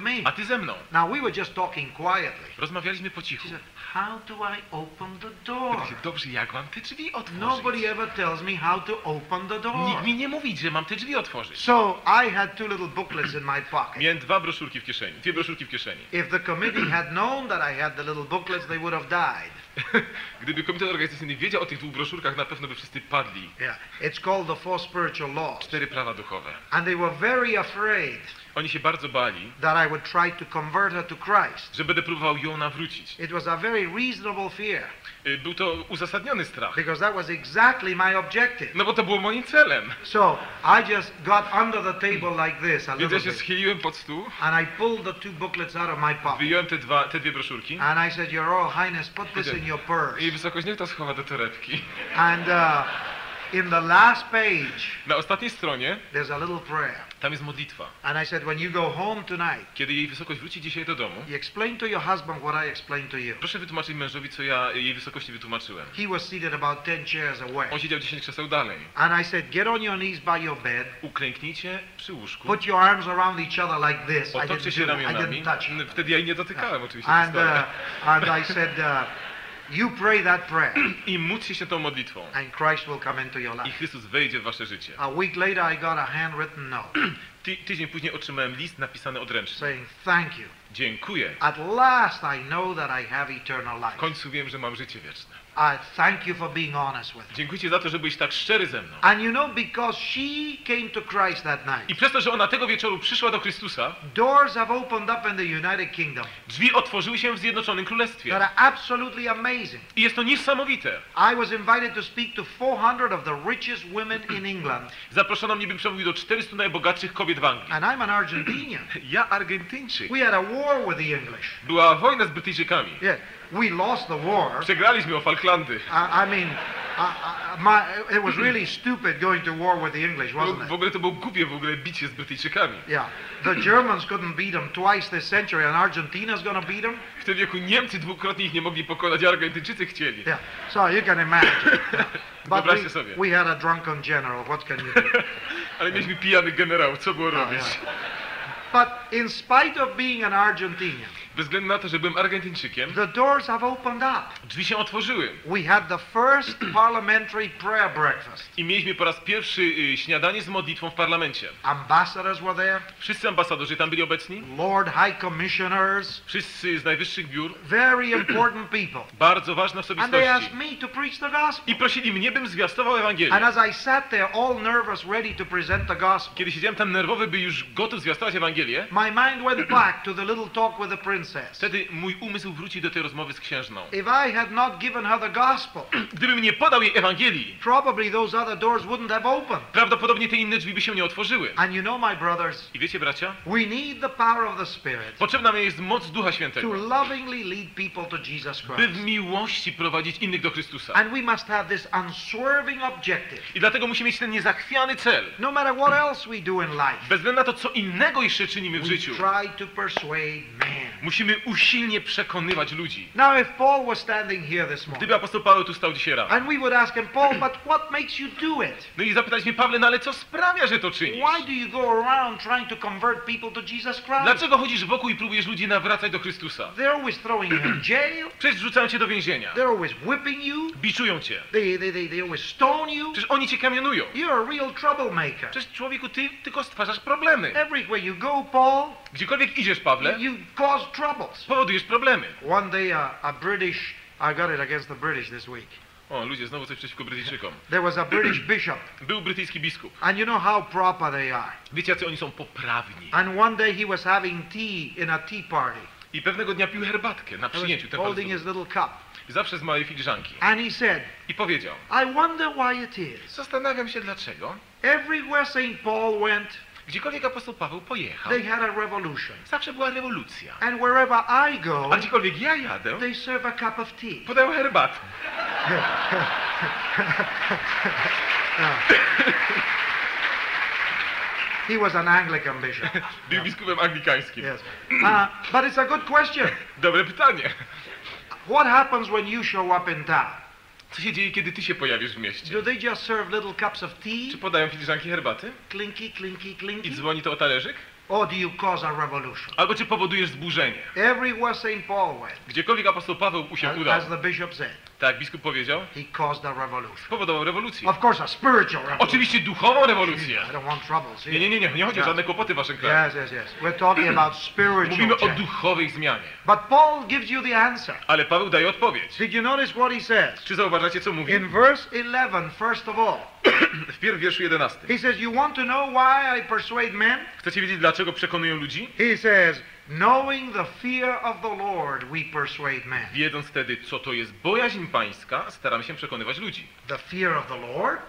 me. a ty ze mną. Now, we were just talking quietly. Rozmawialiśmy po cichu. How do I open the door? Dobrze, jak mam te drzwi otworzyć? Nobody ever tells me how to open the door. Nikt mi nie mówi, że mam te drzwi otworzyć. So I had two little booklets in my pocket. Miałem dwa broszurki w kieszeni, dwie broszurki w kieszeni. If the committee had known that I had the little booklets, they would have died. Gdyby komitet organizacyjny wiedział o tych dwóch broszurkach, na pewno by wszyscy padli. Yeah. It's called the Four Spiritual Laws. Cztery prawa duchowe. And they were very afraid Oni się bardzo bali, that I would try to convert her to Christ. że będę próbował ją nawrócić. It was a very reasonable fear Był to uzasadniony strach. because that was exactly my objective. No bo to było moim celem. So I just got under the table like this a Więc ja się schyliłem pod stół, And I pulled the two booklets out of my pocket. wyjąłem te, dwa, te dwie broszurki And I said, Your Royal Highness, put this in your purse. i wysokość niech to schowa do torebki. And uh, in the last page, Na ostatniej stronie there's a little prayer. Tam jest modlitwa. And I said, When you go home tonight, Kiedy jej wysokość wróci dzisiaj do domu, you explain to your husband what I explained to you. proszę wytłumaczyć mężowi, co ja jej wysokości wytłumaczyłem. He was seated about 10 chairs away. On siedział 10 krzeseł dalej. And I said, Get on your knees by your bed. Uklęknijcie przy łóżku. Put your arms around each other like this. I Otoczcie się that. I ramionami. didn't touch you. Wtedy ja jej nie dotykałem oczywiście. And, uh, and I said, uh, You pray that prayer, I módlcie się tą modlitwą. and Christ will come into your I life. Chrystus wejdzie w wasze życie. A week later, I got a handwritten note Ty, tydzień później otrzymałem list napisany odręcznie. saying, Thank you. Dziękuję. At last, I know that I have eternal W life. końcu wiem, że mam życie wieczne. I thank you for being honest with me. Dziękuję za to, że byłeś tak szczery ze mną. And you know, because she came to Christ that night, I przez to, że ona tego wieczoru przyszła do Chrystusa, doors have opened up in the United Kingdom drzwi otworzyły się w Zjednoczonym Królestwie. that are absolutely amazing. I jest to niesamowite. I was invited to speak to 400 of the richest women in England, Zaproszono mnie, bym przemówił do 400 najbogatszych kobiet w Anglii. and I'm an Argentinian. Ja Argentyńczyk. We had a war with the English. Była wojna z Brytyjczykami. Yeah, we lost the war. Przegraliśmy o Falklandy. I, I mean, I, I, my, it was really stupid going to war with the English, wasn't w it? ogóle to było głupie w ogóle bicie z Brytyjczykami. Yeah, the Germans couldn't beat them twice this century, and Argentina's to beat them. W tym wieku Niemcy dwukrotnie ich nie mogli pokonać, a Argentyńczycy chcieli. Yeah, so you can imagine. Yeah. But Wyobraźcie we, sobie. we had a drunken general. What can you do? Ale mieliśmy pijany generał, co było robić? But in spite of being an Argentinian, Bez względu na to, że byłem Argentyńczykiem, the doors have opened up. drzwi się otworzyły. We had the first parliamentary prayer breakfast. I mieliśmy po raz pierwszy y, śniadanie z modlitwą w parlamencie. Ambassadors were there, Wszyscy ambasadorzy tam byli obecni, Lord High Commissioners, wszyscy z najwyższych biur, very important people. bardzo ważne And they osobistości. asked me to preach the gospel. I prosili mnie, bym zwiastował Ewangelię. And as I sat there all nervous, ready to present the gospel, Kiedy siedziałem tam nerwowy, by już gotów zwiastować Ewangelię, my mind went back to the little talk with the princess. wtedy mój umysł wrócił do tej rozmowy z księżną. If I had not given her the gospel, Gdybym nie podał jej Ewangelii, probably those other doors wouldn't have opened. prawdopodobnie te inne drzwi by się nie otworzyły. And you know, my brothers, I wiecie, bracia, we need the power of the Spirit potrzebna nam jest moc Ducha to Świętego, lovingly lead people to Jesus by Christ. w miłości prowadzić innych do Chrystusa. And we must have this unswerving objective. I dlatego musimy mieć ten niezachwiany cel. No matter what else we do in life, Bez względu na to, co innego jeszcze czynimy w we życiu, try to persuade men. Musimy usilnie przekonywać ludzi. Now, if Paul was standing here this morning, Gdyby apostoł Paweł tu stał dzisiaj rano, and we would ask him, Paul, but what makes you do it? no i zapytaliśmy Pawle, no ale co sprawia, że to czynisz? Why do you go around trying to convert people to Jesus Christ? Dlaczego chodzisz wokół i próbujesz ludzi nawracać do Chrystusa? They're always throwing you in jail. Przecież rzucają cię do więzienia, They're always whipping you. biczują cię, They, they, they, they always stone you. przecież oni cię kamionują. You're a real troublemaker. Przecież człowieku, ty tylko stwarzasz problemy. Everywhere you go, Paul, Gdziekolwiek idziesz, Pawle, you cause troubles. powodujesz problemy. One day, uh, a British, I got it against the British this week. O, ludzie, znowu coś przeciwko Brytyjczykom. There was a British bishop, Był brytyjski biskup. and you know how proper they are. Wiecie, jacy oni są poprawni. And one day he was having tea in a tea party. I pewnego dnia pił herbatkę na przyjęciu. Ten holding his little cup. zawsze z małej filiżanki. And he said, I powiedział, I wonder why it is. zastanawiam się dlaczego. Everywhere St. Paul went, Gdziekolwiek apostoł Paweł pojechał, they had a revolution. zawsze była rewolucja. And wherever I go, A gdziekolwiek ja jadę, they serve a cup of tea. podają herbatę. He was an Anglican bishop. Był biskupem anglikańskim. Yes. Uh, but it's a good question. Dobre pytanie. What happens when you show up in town? Co się dzieje, kiedy ty się pojawisz w mieście? Do they just serve little cups of Czy tea? podają filiżanki herbaty? Clinky, clinky, I clinky? dzwoni to o talerzyk? Or do you cause a revolution? Albo czy powodujesz zburzenie? Everywhere St. Paul went, Gdziekolwiek apostoł Paweł mu się udał, as the bishop said, tak biskup powiedział, he caused a revolution. powodował rewolucję. Of course, a spiritual revolution. Oczywiście duchową rewolucję. I don't want troubles Nie, here. nie, nie, nie, nie chodzi o żadne kłopoty w waszym kraju. Yes, yes, yes. We're talking about spiritual Mówimy o duchowej zmianie. But Paul gives you the answer. Ale Paweł daje odpowiedź. Did you notice what he says? Czy zauważacie, co mówi? In verse 11, first of all, Wpierw w wierszu 11. he says, You want to know why I persuade men? Chcecie wiedzieć, dlaczego przekonują ludzi? He says, Knowing the fear of the Lord, we persuade men. Wiedząc wtedy, co to jest bojaźń pańska, staram się przekonywać ludzi. The fear of the Lord?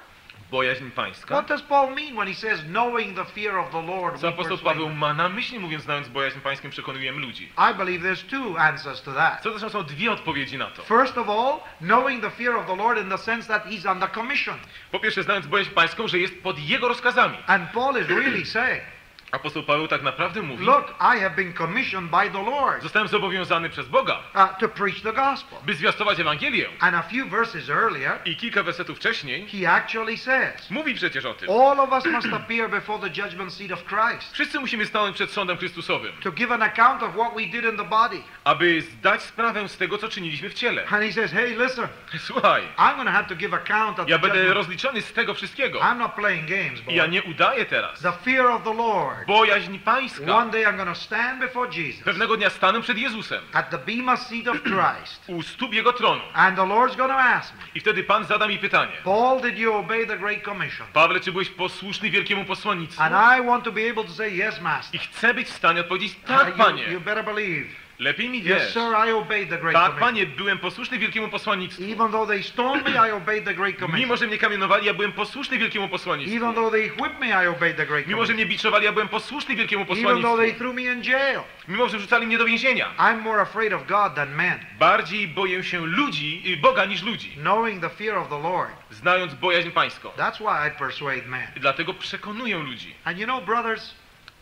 Bojaźń pańska? What does Paul mean when he says, Knowing the fear of the Lord, Co we apostoł Paweł ma na myśli, mówiąc, znając bojaźń pańską, przekonuję ludzi? I believe there's two answers to that. Co zresztą są dwie odpowiedzi na to. First of all, knowing the fear of the Lord in the sense that he's under commission. Po pierwsze, znając bojaźń pańską, że jest pod jego rozkazami. And Paul is really saying, Apostoł Paweł tak naprawdę mówi, Look, I have been commissioned by the Lord zostałem zobowiązany przez Boga, uh, to preach the gospel. by zwiastować Ewangelię. And a few verses earlier, I kilka wersetów wcześniej he actually says, mówi przecież o tym. All of us must appear before the judgment seat of Christ Wszyscy musimy stanąć przed sądem Chrystusowym, to give an account of what we did in the body. aby zdać sprawę z tego, co czyniliśmy w ciele. And he says, Hey, listen, Słuchaj, I'm going to have to give account of ja the będę judgment. rozliczony z tego wszystkiego. I'm not playing games, I ja boy. nie udaję teraz. The fear of the Lord. Bojaźń pańska. One day I'm going to stand before Jesus Pewnego dnia stanę przed Jezusem at the bema seat of Christ. u stóp Jego tronu. And the Lord's going to ask me, I wtedy Pan zada mi pytanie. Paul, did you obey the Great Commission? Pawle, czy byłeś posłuszny wielkiemu posłannictwu? And I want to be able to say, Yes, Master. I chcę być w stanie odpowiedzieć, tak, you, you Panie. better believe. Lepiej mi Yes, wiesz. sir, I obeyed the Great Tak, Commission. Panie, byłem posłuszny wielkiemu posłannictwu. Even though they stoned me, I obeyed the Great Commission. Mimo, że mnie kamienowali, ja byłem posłuszny wielkiemu posłannictwu. Even though they whipped me, I obeyed the Great Mimo, że Commission. mnie biczowali, ja byłem posłuszny wielkiemu Even though they posłannictwu. threw me in jail. Mimo, że wrzucali mnie do więzienia. I'm more afraid of God than men. Bardziej boję się ludzi, y, Boga niż ludzi. Knowing the fear of the Lord. Znając bojaźń pańską. That's why I persuade dlatego przekonuję ludzi. And you know, brothers,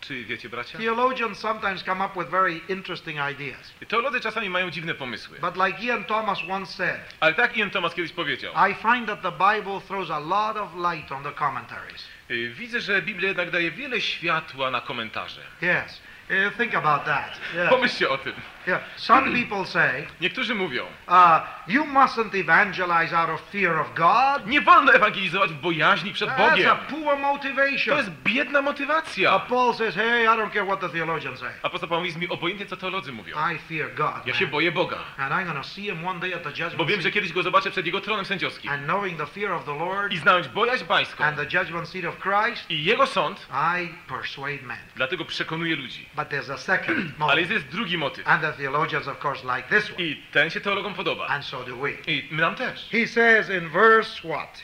Czy wiecie, bracia? theologians sometimes come up with very interesting ideas. Teolodzy czasami mają dziwne pomysły. But like Ian Thomas once said, Ale tak Ian Thomas kiedyś powiedział. I find that the Bible throws a lot of light on the commentaries. Y, Widzę, że Biblia jednak daje wiele światła na komentarze. Yes. Uh, think about that. Yeah. Pomyślcie o tym. Yeah. Some people say, Niektórzy mówią, uh, you mustn't evangelize out of fear of God. nie wolno ewangelizować w bojaźni przed That's Bogiem. a poor To motivation. jest biedna motywacja. Paul says, hey, I don't care what the theologians say. Apostoł Paweł mówi mi obojętnie, co teolodzy mówią. I fear God. Ja się boję Boga, And I'm to see him one day at the bo judgment wiem, że kiedyś go zobaczę przed jego tronem sędziowskim. And knowing the fear of the Lord I znając bojaźń pańską and the judgment seat of Christ, i jego sąd, I persuade men. dlatego przekonuję ludzi. But there's a second Ale motive. jest drugi motyw. And the theologians, of course, like this one. I ten się teologom podoba. And so do we. I nam też. He says in verse what?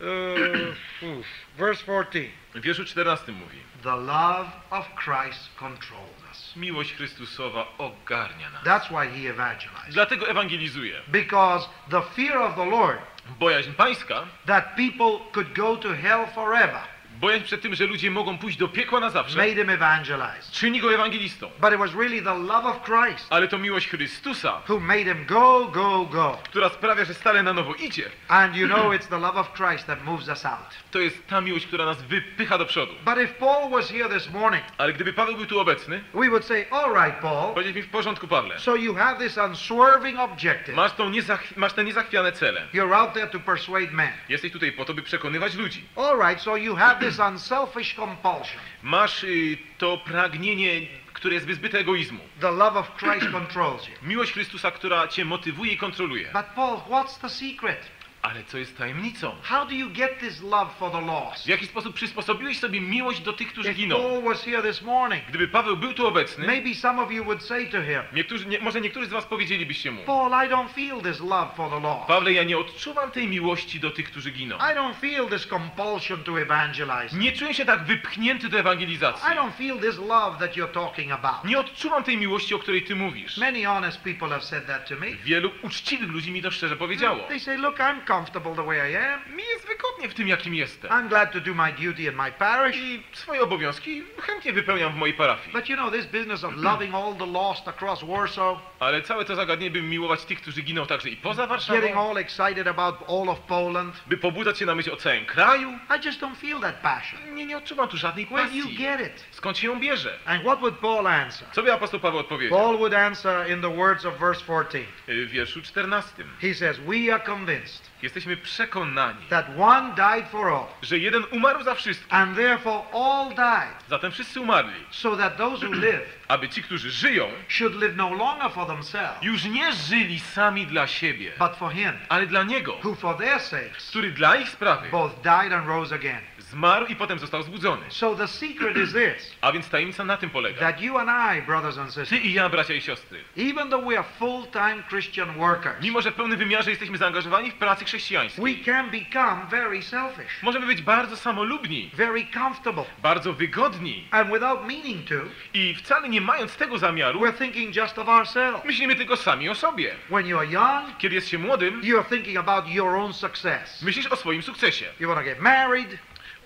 Uh, verse 14. W wierszu 14 mówi. The love of Christ controls us. Miłość Chrystusowa ogarnia nas. That's why he evangelized. Dlatego ewangelizuje. Because the fear of the Lord, Bojaźń pańska, that people could go to hell forever, bojaźń przed tym, że ludzie mogą pójść do piekła na zawsze, made him evangelize. czyni go ewangelistą. But it was really the love of Christ Ale to miłość Chrystusa, who made him go, go, go. która sprawia, że stale na nowo idzie. And you know it's the love of Christ that moves us out. To jest ta miłość, która nas wypycha do przodu. But if Paul was here this morning, Ale gdyby Paweł był tu obecny, we would say, all right, Paul, powiedzieć mi w porządku, Pawle. so you have this unswerving objective. Masz, tą niezach- masz te niezachwiane cele. You're out there to persuade men. Jesteś tutaj po to, by przekonywać ludzi. All right, so you have this unselfish compulsion. Masz y, to pragnienie, które jest wyzbyte egoizmu. The love of Christ controls you. Miłość Chrystusa, która cię motywuje i kontroluje. But Paul, what's the secret? Ale co jest tajemnicą? How do you get this love for the lost? W jaki sposób przysposobiłeś sobie miłość do tych, którzy If giną? Paul was here this morning, Gdyby Paweł był tu obecny, maybe some of you would say to him, niektórzy, nie, może niektórzy z was powiedzielibyście mu, Paul, I don't feel this love for the lost. Pawle, ja nie odczuwam tej miłości do tych, którzy giną. I don't feel this compulsion to evangelize. Nie czuję się tak wypchnięty do ewangelizacji. I don't feel this love that you're talking about. Nie odczuwam tej miłości, o której ty mówisz. Many honest people have said that to me. Wielu uczciwych ludzi mi to szczerze powiedziało. They say, look, I'm comfortable the way I am. Mi jest wygodnie w tym, jakim jestem. I'm glad to do my duty in my parish. I swoje obowiązki chętnie wypełniam w mojej parafii. But you know, this business of loving all the lost across Warsaw, Ale całe to zagadnienie, by miłować tych, którzy giną także i poza getting Warszawą, all excited about all of Poland, by pobudzać się na myśl o całym kraju, I just don't feel that passion. nie, nie odczuwam tu żadnej Where do you pasji. get it? Skąd się ją bierze? And what would Paul answer? Co by apostoł Paweł odpowiedział? Paul would answer in the words of verse 14. Y, W wierszu 14. He says, We are convinced Jesteśmy przekonani, that one died for all, że jeden umarł za wszystkich, and therefore all died, zatem wszyscy umarli, so that those who live aby ci, którzy żyją, should live no longer for themselves, już nie żyli sami dla siebie, but for him, ale dla Niego, who for their sakes który dla ich sprawy both died and rose again. Zmarł i potem został zbudzony. So the secret is this A więc tajemnica na tym polega. that you and I, brothers and Ty sisters, i ja, bracia i siostry, even though we are full time Christian workers, mimo że w pełnym wymiarze jesteśmy zaangażowani w pracy chrześcijańskiej, we can become very selfish, możemy być bardzo samolubni, very comfortable, bardzo wygodni and without meaning to, i wcale nie mając tego zamiaru, we're thinking just of ourselves. myślimy tylko sami o sobie. When you are young, Kiedy jest się młodym, you are thinking about your own success. myślisz o swoim sukcesie. You want to get married,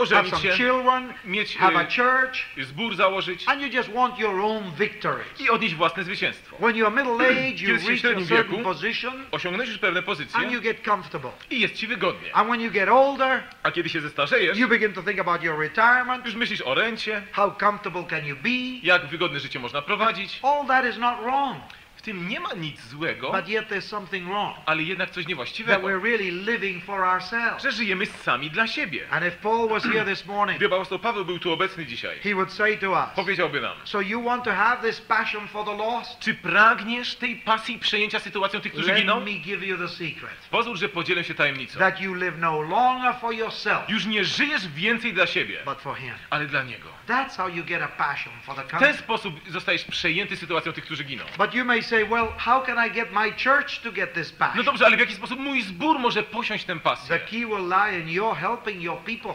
Ożenić some się, children, mieć have a y, church, zbór założyć and you just want your own victories. i odnieść własne zwycięstwo. When you're middle age, you Kiedy reach a certain wieku, position, Osiągnąć już pewne pozycje and you get comfortable. i jest ci wygodnie. And when you get older, A kiedy się zestarzejesz, you begin to think about your retirement, już myślisz o rencie, how comfortable can you be. jak wygodne życie można prowadzić. All that is not wrong, W tym nie ma nic złego, but yet there's something wrong. ale jednak coś That niewłaściwego, we're really living for ourselves. że żyjemy sami dla siebie. And if Paul was here this morning, Gdyby apostoł Paweł był tu obecny dzisiaj, he would say to us, powiedziałby nam, So you want to have this passion for the lost? czy pragniesz tej pasji przejęcia sytuacją tych, którzy Let giną? me give you the secret. Pozwól, że podzielę się tajemnicą. That you live no longer for yourself, Już nie żyjesz więcej dla siebie, but for Him. ale dla Niego. That's how you get a passion for the W ten country. sposób zostajesz przejęty sytuacją tych, którzy giną. But you may say, well, how can I get my church to get this No passion? dobrze, ale w jaki sposób mój zbór może posiąść tę The pasję? key will lie in your helping your people,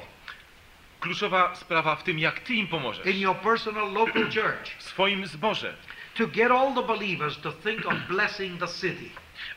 Kluczowa sprawa w tym, jak Ty im pomożesz. in your personal local church, W swoim zborze. to get all the believers to think of blessing the city.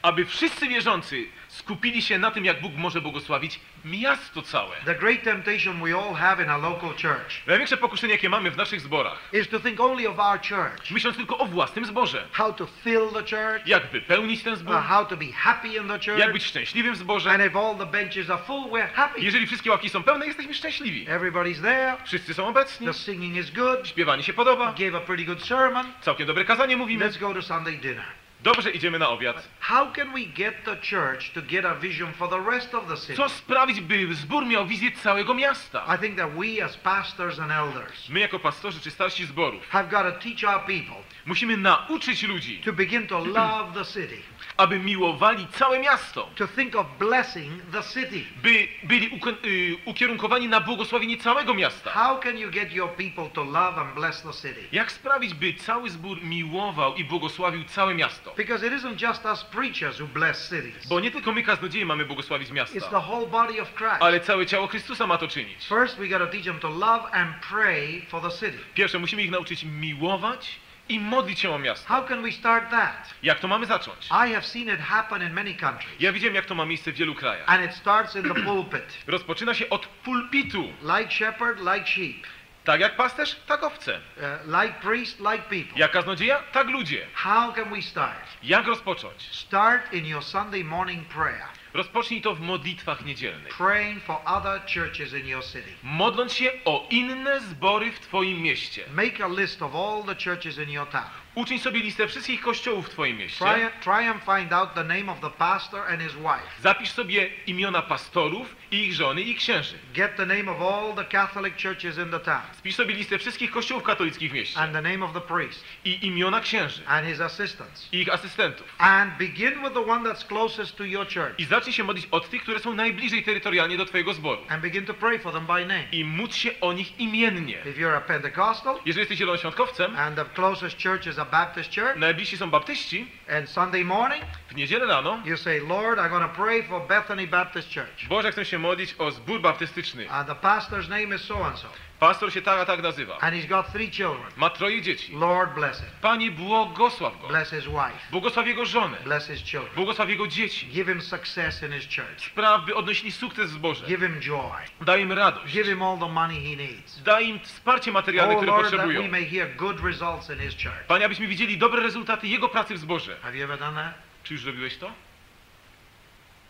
Aby wszyscy wierzący skupili się na tym, jak Bóg może błogosławić miasto całe. The great temptation we all have in a local church Największe pokuszenie, jakie mamy w naszych zborach, is to think only of our church, myśląc tylko o własnym zborze. how to fill the church, Jak wypełnić ten zbór, uh, how to be happy in the jak church. być szczęśliwym w zborze. And if all the benches are full, we're happy. Jeżeli wszystkie ławki są pełne, jesteśmy szczęśliwi. Everybody's there. Wszyscy są obecni, The singing is good. śpiewanie się podoba, Gave a pretty good sermon. całkiem dobre kazanie mówimy. Let's go to Sunday dinner. Dobrze, idziemy na obiad. How can we get the church to get a vision for the rest of the city? Co sprawić, by zbór miał wizję całego miasta? I think that we as pastors and elders My jako pastorzy czy starsi zborów have got to teach our people musimy nauczyć ludzi, to begin to love the city, aby miłowali całe miasto, to think of blessing the city. by byli y, ukierunkowani na błogosławienie całego miasta. How can you get your people to love and bless the city? Jak sprawić, by cały zbór miłował i błogosławił całe miasto? Because it isn't just us preachers who bless cities. Bo nie tylko my kaznodzieje mamy błogosławić It's miasta, the whole body of Christ. ale całe ciało Chrystusa ma to czynić. First, we got to teach them to love and pray for the city. Pierwsze, musimy ich nauczyć miłować i modlić się o miasto. How can we start that? Jak to mamy zacząć? I have seen it happen in many countries. Ja widziałem, jak to ma miejsce w wielu krajach. And it starts in the pulpit. Rozpoczyna się od pulpitu. Like shepherd, like sheep. Tak jak pasterz, tak owce. Uh, like priest, like people. Jak kaznodzieja, tak ludzie. How can we start? Jak rozpocząć? Start in your Sunday morning prayer, Rozpocznij to w modlitwach niedzielnych. praying for other churches in your city. Modląc się o inne zbory w Twoim mieście. Make a list of all the churches in your town. Uczyń sobie listę wszystkich kościołów w twoim mieście. Try, try and find out the name of the pastor and his wife. Zapisz sobie imiona pastorów i ich żony i księży. Get the name of all the Catholic churches in the town Spisz sobie listę wszystkich kościołów katolickich w mieście and the name of the priest i imiona księży and his assistants. i ich asystentów. And begin with the one that's closest to your church I zacznij się modlić od tych, które są najbliżej terytorialnie do twojego zboru. and begin to pray for them by name. I módl się o nich imiennie. If you're a Pentecostal Jeżeli jesteś zielonoświątkowcem, and the closest church is a Baptist church, najbliżsi są baptyści, and Sunday morning w niedzielę rano, you say, Lord, I'm going to pray for Bethany Baptist Church. Boże, chcę się modlić o zbór baptystyczny. Uh, the pastor's name is so and so, Pastor się tak, a tak nazywa. and he's got three children. Ma troje dzieci. Lord bless him. Panie, błogosław go. Bless his wife. Błogosław jego żonę. Bless his children. Błogosław jego dzieci. Give him success in his church. Spraw, by odnosili sukces w zborze. Give him joy. Daj im radość. Give him all the money he needs. Daj im wsparcie materialne, Oh które Lord, that potrzebują. we may hear good results in his church. Panie, abyśmy widzieli dobre rezultaty jego pracy w zborze. Have you ever done that? Czy już zrobiłeś to?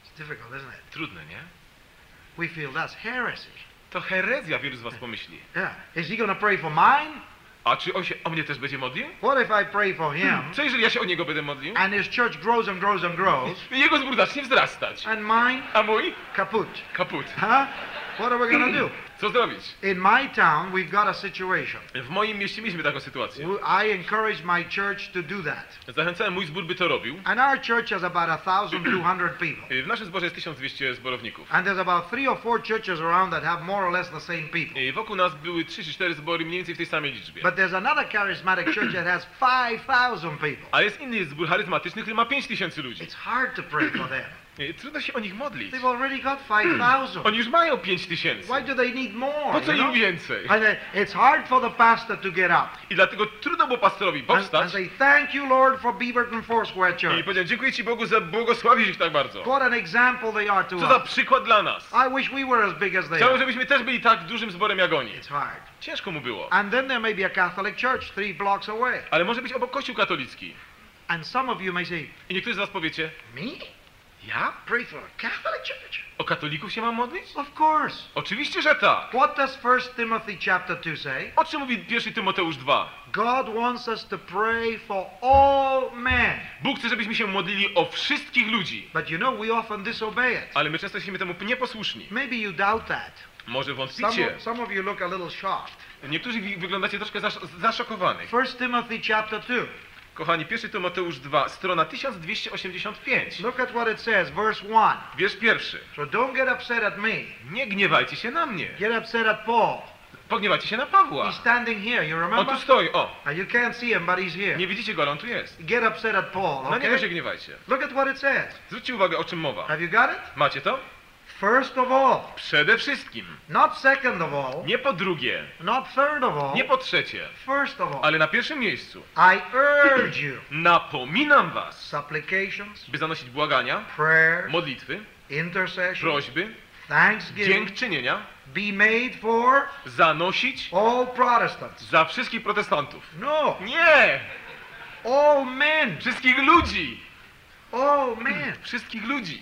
It's difficult, isn't it? Trudne, nie? We feel that's heresy. To herezja, wielu z was pomyśli. Yeah. Is he to pray for mine? A czy on się o mnie też będzie modlił? What if I pray for him Co jeżeli ja się o niego będę modlił? and his church grows and grows and grows Jego zbór zacznie wzrastać. and mine A mój? kaput? Kaput. Huh? What are we to do? Co zrobić? In my town, we've got a situation. W moim mieście mieliśmy taką sytuację. I encourage my church to do that. Zachęcałem mój zbór, by to robił. And our church has about 1,200 people. W naszym zborze jest 1200 zborowników. And there's about three or four churches around that have more or less the same people. I wokół nas były 3 czy 4 zbory mniej więcej w tej samej liczbie. But there's another charismatic church that has 5,000 people. A jest inny zbór charyzmatyczny, który ma 5000 ludzi. It's hard to pray for them. I Trudno się o nich modlić. They've already got 5,000. Oni już mają 5000. Why do they need more? Po co im więcej? And it's hard for the pastor to get up I dlatego trudno było pastorowi and, and powstać say, Thank you, Lord, for Beaverton Foursquare i Church. powiedzieć dziękuję Ci Bogu za błogosławić ich tak bardzo. What an example they are to Co za us. przykład dla nas. I wish we were as big as they Chciałbym, żebyśmy też byli tak dużym zborem jak oni. It's hard. Ciężko mu było. And then there may be a Catholic church three blocks away. Ale może być obok kościół katolicki. And some of you may say, I niektórzy z was powiecie, Me? Ja? Pray for a Catholic church? O katolików się mam modlić? Of course. Oczywiście, że tak. What does 1 Timothy chapter 2 say? O czym mówi 1 Tymoteusz 2? God wants us to pray for all men. Bóg chce, żebyśmy się modlili o wszystkich ludzi. But you know, we often disobey it. Ale my często jesteśmy temu nieposłuszni. Maybe you doubt that. Może Some wątpicie. of, some of you look a little shocked. Niektórzy wyglądacie troszkę zasz zaszokowanych. 1 Timothy chapter 2. Kochani, 1 Tymoteusz 2, strona 1285. Look at what it says, verse 1. Wiersz pierwszy. So don't get upset at me. Nie gniewajcie się na mnie. Get upset at Paul. Pogniewajcie się na Pawła. He's standing here, you On remember? tu stoi, o. And you can't see him, but he's here. Nie widzicie go, ale on tu jest. Get upset at Paul, Na niego się okay? gniewajcie. Look at what it says. Zwróćcie uwagę, o czym mowa. Have you got it? Macie to? First of all, Przede wszystkim. not second of all, Nie po drugie. not third of all, Nie po trzecie. first of all. Ale na pierwszym miejscu. I urge you, Napominam was, supplications, by zanosić błagania, prayers, modlitwy, intercession, prośby, thanksgiving, dziękczynienia, be made for zanosić all Protestants. za wszystkich protestantów. No, Nie! all men, Wszystkich ludzi! all men. Wszystkich ludzi!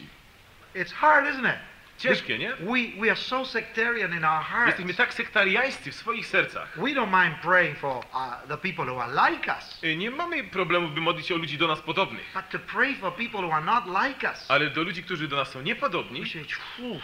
It's hard, isn't it? Ciężkie, nie? We, we are so sectarian in our hearts. Jesteśmy tak sektariańscy w swoich sercach. We don't mind praying for uh, the people who are like us, Y, Nie mamy problemu, by modlić się o ludzi do nas podobnych. but to pray for people who are not like us. Ale do ludzi, którzy do nas są niepodobni, say, "Phew."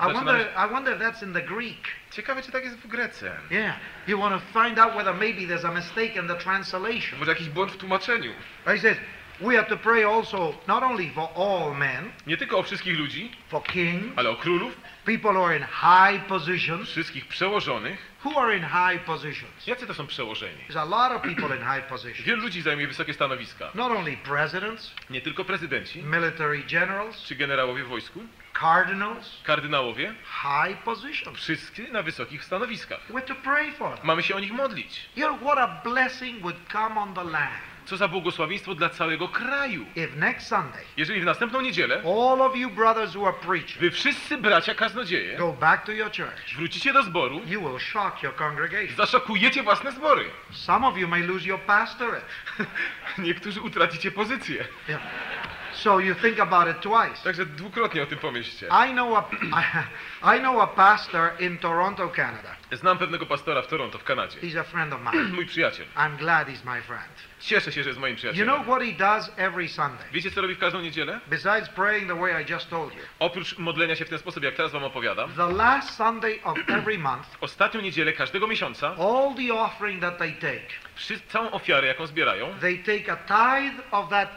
I wonder, I wonder if that's in the Greek. ciekawe, czy tak jest w Grece. Yeah, you want to find out whether maybe there's a mistake in the translation. Może jakiś błąd w tłumaczeniu. He says, we have to pray also not only for all men, Nie tylko o wszystkich ludzi, for kings, ale o królów, people who are in high positions. wszystkich przełożonych. Who are in high positions? Jacy to są przełożeni? There's a lot of people in high positions. Wielu ludzi zajmuje wysokie stanowiska. Not only presidents, Nie tylko prezydenci, military generals, czy generałowie w wojsku, cardinals, kardynałowie, high positions. wszyscy na wysokich stanowiskach. We're to pray for them. Mamy się o nich modlić. You know what a blessing would come on the land Co za błogosławieństwo dla całego kraju. if next Sunday Jeżeli w następną niedzielę all of you brothers who are preaching wy wszyscy bracia kaznodzieje go back to your church. wrócicie do zboru, You will shock your congregation. zaszokujecie własne zbory. Some of you may lose your pastorate. Niektórzy utracicie pozycję. Yeah. So you think about it twice. Także dwukrotnie o tym pomyślcie. I know a, I, know a pastor in Toronto, Canada. Znam pewnego pastora w Toronto, w Kanadzie. He's a friend of mine. Mój przyjaciel. I'm glad he's my friend. Cieszę się, że jest moim You przyjacielem. know what he does every Sunday? Wiecie, co robi w każdą niedzielę? Besides praying the way I just told you. Oprócz modlenia się w ten sposób, jak teraz wam opowiadam, The last Sunday of every month, ostatnią niedzielę każdego miesiąca, all the offering that they take, całą ofiarę, jaką zbierają, they take a tithe of that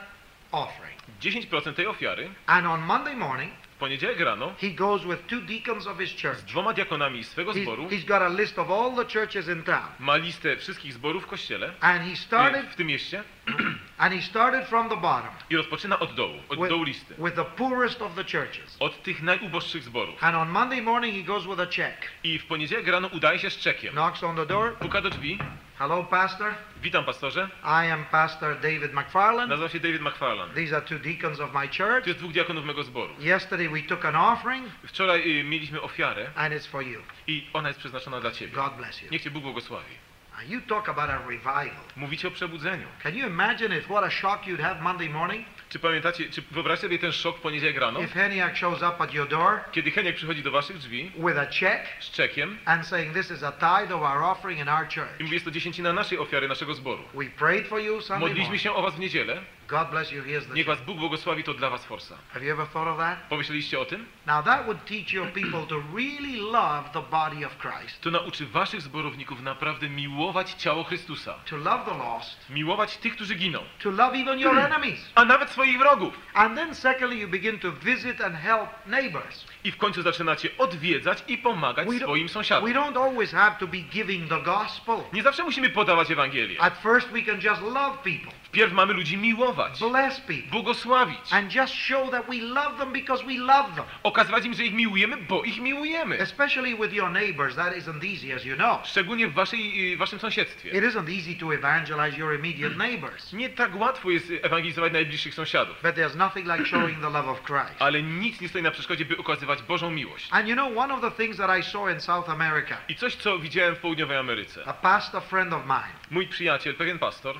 offering. 10% tej ofiary, And on Monday morning, w poniedziałek rano, he goes with two deacons of his z church. dwoma diakonami swego He's, zboru, he's got a list of all the churches in town. ma listę wszystkich zborów w kościele, And he y, started w tym mieście, and he started from the bottom i rozpoczyna od dołu, od with, dołu listy. with the poorest of the churches. Od tych najuboższych zborów. And on Monday morning he goes with a check. I w poniedziałek rano udaje się z czekiem. Knocks on the door. Puka do drzwi. Hello, Pastor. Witam, pastorze. I am Pastor David McFarland. Nazywam się David McFarland. These are two deacons of my church. jest dwóch diakonów mego zboru. Yesterday we took an offering Wczoraj y, mieliśmy ofiarę and it's for you. i ona jest przeznaczona dla Ciebie. God bless you. Niech Cię Bóg błogosławi. You talk about a revival. Mówicie o przebudzeniu. Can you imagine it? What a shock you'd have Monday morning Czy pamiętacie, czy wyobraźcie sobie ten szok w poniedziałek rano? if Heniak shows up at your door Kiedy Heniek przychodzi do Waszych drzwi with a check z czekiem and saying this is a tithe of our offering in our church. i mówi, jest to dziesięcina naszej ofiary, naszego zboru. We prayed for you Sunday Modliliśmy się o Was w niedzielę. God bless you. Here's the Niech. Was Bóg błogosławi, to dla Was forsa. Have you ever thought of that? Pomyśleliście o tym? Now that would teach your people to really love the body of Christ, To nauczy Waszych zborowników naprawdę miłować ciało Chrystusa. to love the lost, Miłować tych, którzy giną. to love even your enemies. A nawet swoich wrogów. And then secondly, you begin to visit and help neighbors. I w końcu zaczynacie odwiedzać i pomagać We swoim We sąsiadom. don't always have to be giving the gospel. Nie zawsze musimy podawać Ewangelię. At first, we can just love people, Wpierw mamy ludzi miłować, bless people, błogosławić, and just show that we love them because we love them. okazywać im, że ich miłujemy, bo ich miłujemy. Especially with your neighbors, that isn't easy, as you know. Szczególnie w waszej, y, waszym sąsiedztwie. It isn't easy to evangelize your immediate neighbors, Nie tak łatwo jest ewangelizować najbliższych sąsiadów, but there's nothing like showing the love of Christ. ale nic nie stoi na przeszkodzie, by okazywać Bożą miłość. And you know, one of the things that I saw in South America, I coś, co widziałem w południowej Ameryce. a pastor friend of mine, Mój przyjaciel, pewien pastor,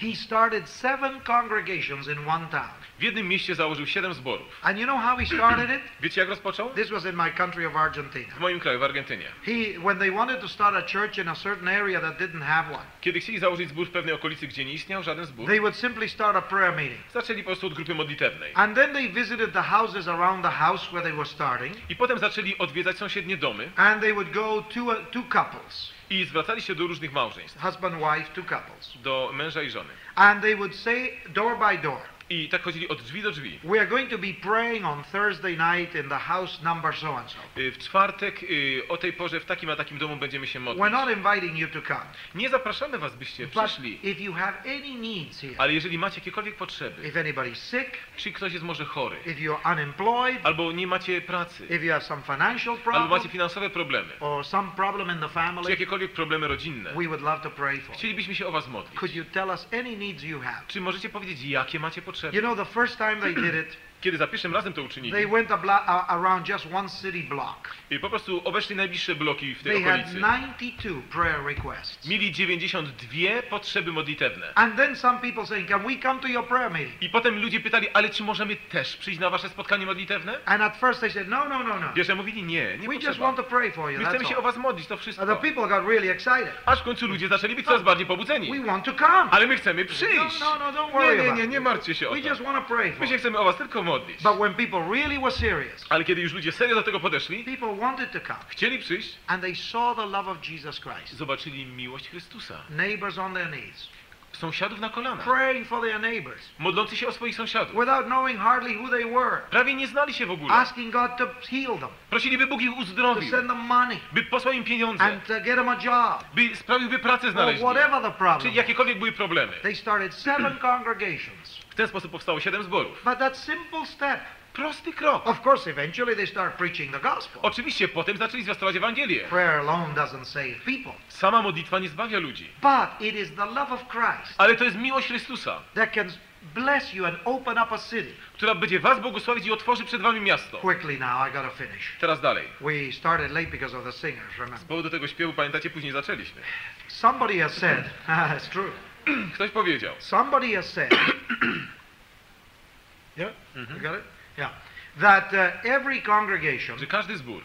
he started seven congregations in one town. w jednym mieście założył siedem zborów. And you know how he started it? Wiecie, jak rozpoczął? This was in my country of Argentina. W moim kraju, w Argentynie. He, when they wanted to start a church in a certain area that didn't have one, Kiedy chcieli założyć zbór w pewnej okolicy, gdzie nie istniał żaden zbór, they would simply start a prayer meeting. zaczęli po prostu od grupy modlitewnej. And then they visited the houses around the house where they were starting, I potem zaczęli odwiedzać sąsiednie domy and they would go to two couples, i zwracali się do różnych małżeństw, husband, wife, two couples, do męża i żony. and they would say door by door, I tak chodzili od drzwi do drzwi. We are going to be praying on Thursday night in the house number so and so. W czwartek y, o tej porze w takim a takim domu będziemy się We're modlić. not inviting you to come. Nie zapraszamy was, byście But przyszli. if you have any needs here, Ale jeżeli macie jakiekolwiek potrzeby, if anybody's sick, czy ktoś jest może chory, if you're unemployed, albo nie macie pracy, if you have some financial albo problem, macie finansowe problemy, or some problem in the czy family, jakiekolwiek problemy rodzinne, we would love to pray for. chcielibyśmy się o was modlić. Could you tell us any needs you have? Czy możecie powiedzieć, jakie macie You know, the first time they did it, Kiedy za pierwszym razem to they uczynili, went a around just one city block. i po prostu obeszli najbliższe bloki w tej They had okolicy. 92 prayer requests. Mieli 92 potrzeby modlitewne. And then some people saying, Can we come to your prayer meeting? I potem ludzie pytali, ale czy możemy też przyjść na wasze spotkanie modlitewne? And at first they said, No, no, no, no. Pierwsze mówili, nie, nie We just want to pray for you. My chcemy się o was modlić, to And the wszystko. people got really excited. Aż w końcu ludzie zaczęli być coraz bardziej pobudzeni. We want to come. Ale my chcemy No, przyjść. no, no, don't Nie, worry nie, nie, it. nie martwcie się o We just to. want to pray for My się chcemy o was tylko modlić. But when people really were serious, Ale kiedy już ludzie serio do tego podeszli, people wanted to come. chcieli przyjść, And they saw the love of Jesus Christ. zobaczyli miłość Chrystusa. Neighbors on their knees, Sąsiadów na kolanach, praying for their neighbors, modlący się o swoich sąsiadów. without knowing hardly who they were, Prawie nie znali się w ogóle. asking God to heal them, Prosili, by Bóg ich to uzdrowił, send them money, by posłał im pieniądze, and to get them a job, by sprawił, by pracę or znaleźli. whatever the problem. jakiekolwiek były problemy. They started seven congregations. W ten sposób powstało siedem zborów. But that simple step, Prosty krok. of course, eventually they start preaching the gospel. Oczywiście potem zaczęli zwiastować Ewangelię. Prayer alone doesn't save people. Sama modlitwa nie zbawia ludzi. But it is the love of Christ Ale to jest miłość Chrystusa, that can bless you and open up a city. która będzie was błogosławić i otworzy przed wami miasto. Quickly now, I gotta finish. Teraz dalej. We started late because of the singers, Z remember? powodu tego śpiewu, pamiętacie, później zaczęliśmy. Somebody has said, it's true. Ktoś powiedział, Somebody has said Yeah? You got it? Yeah. That uh, every congregation, że każdy zbór,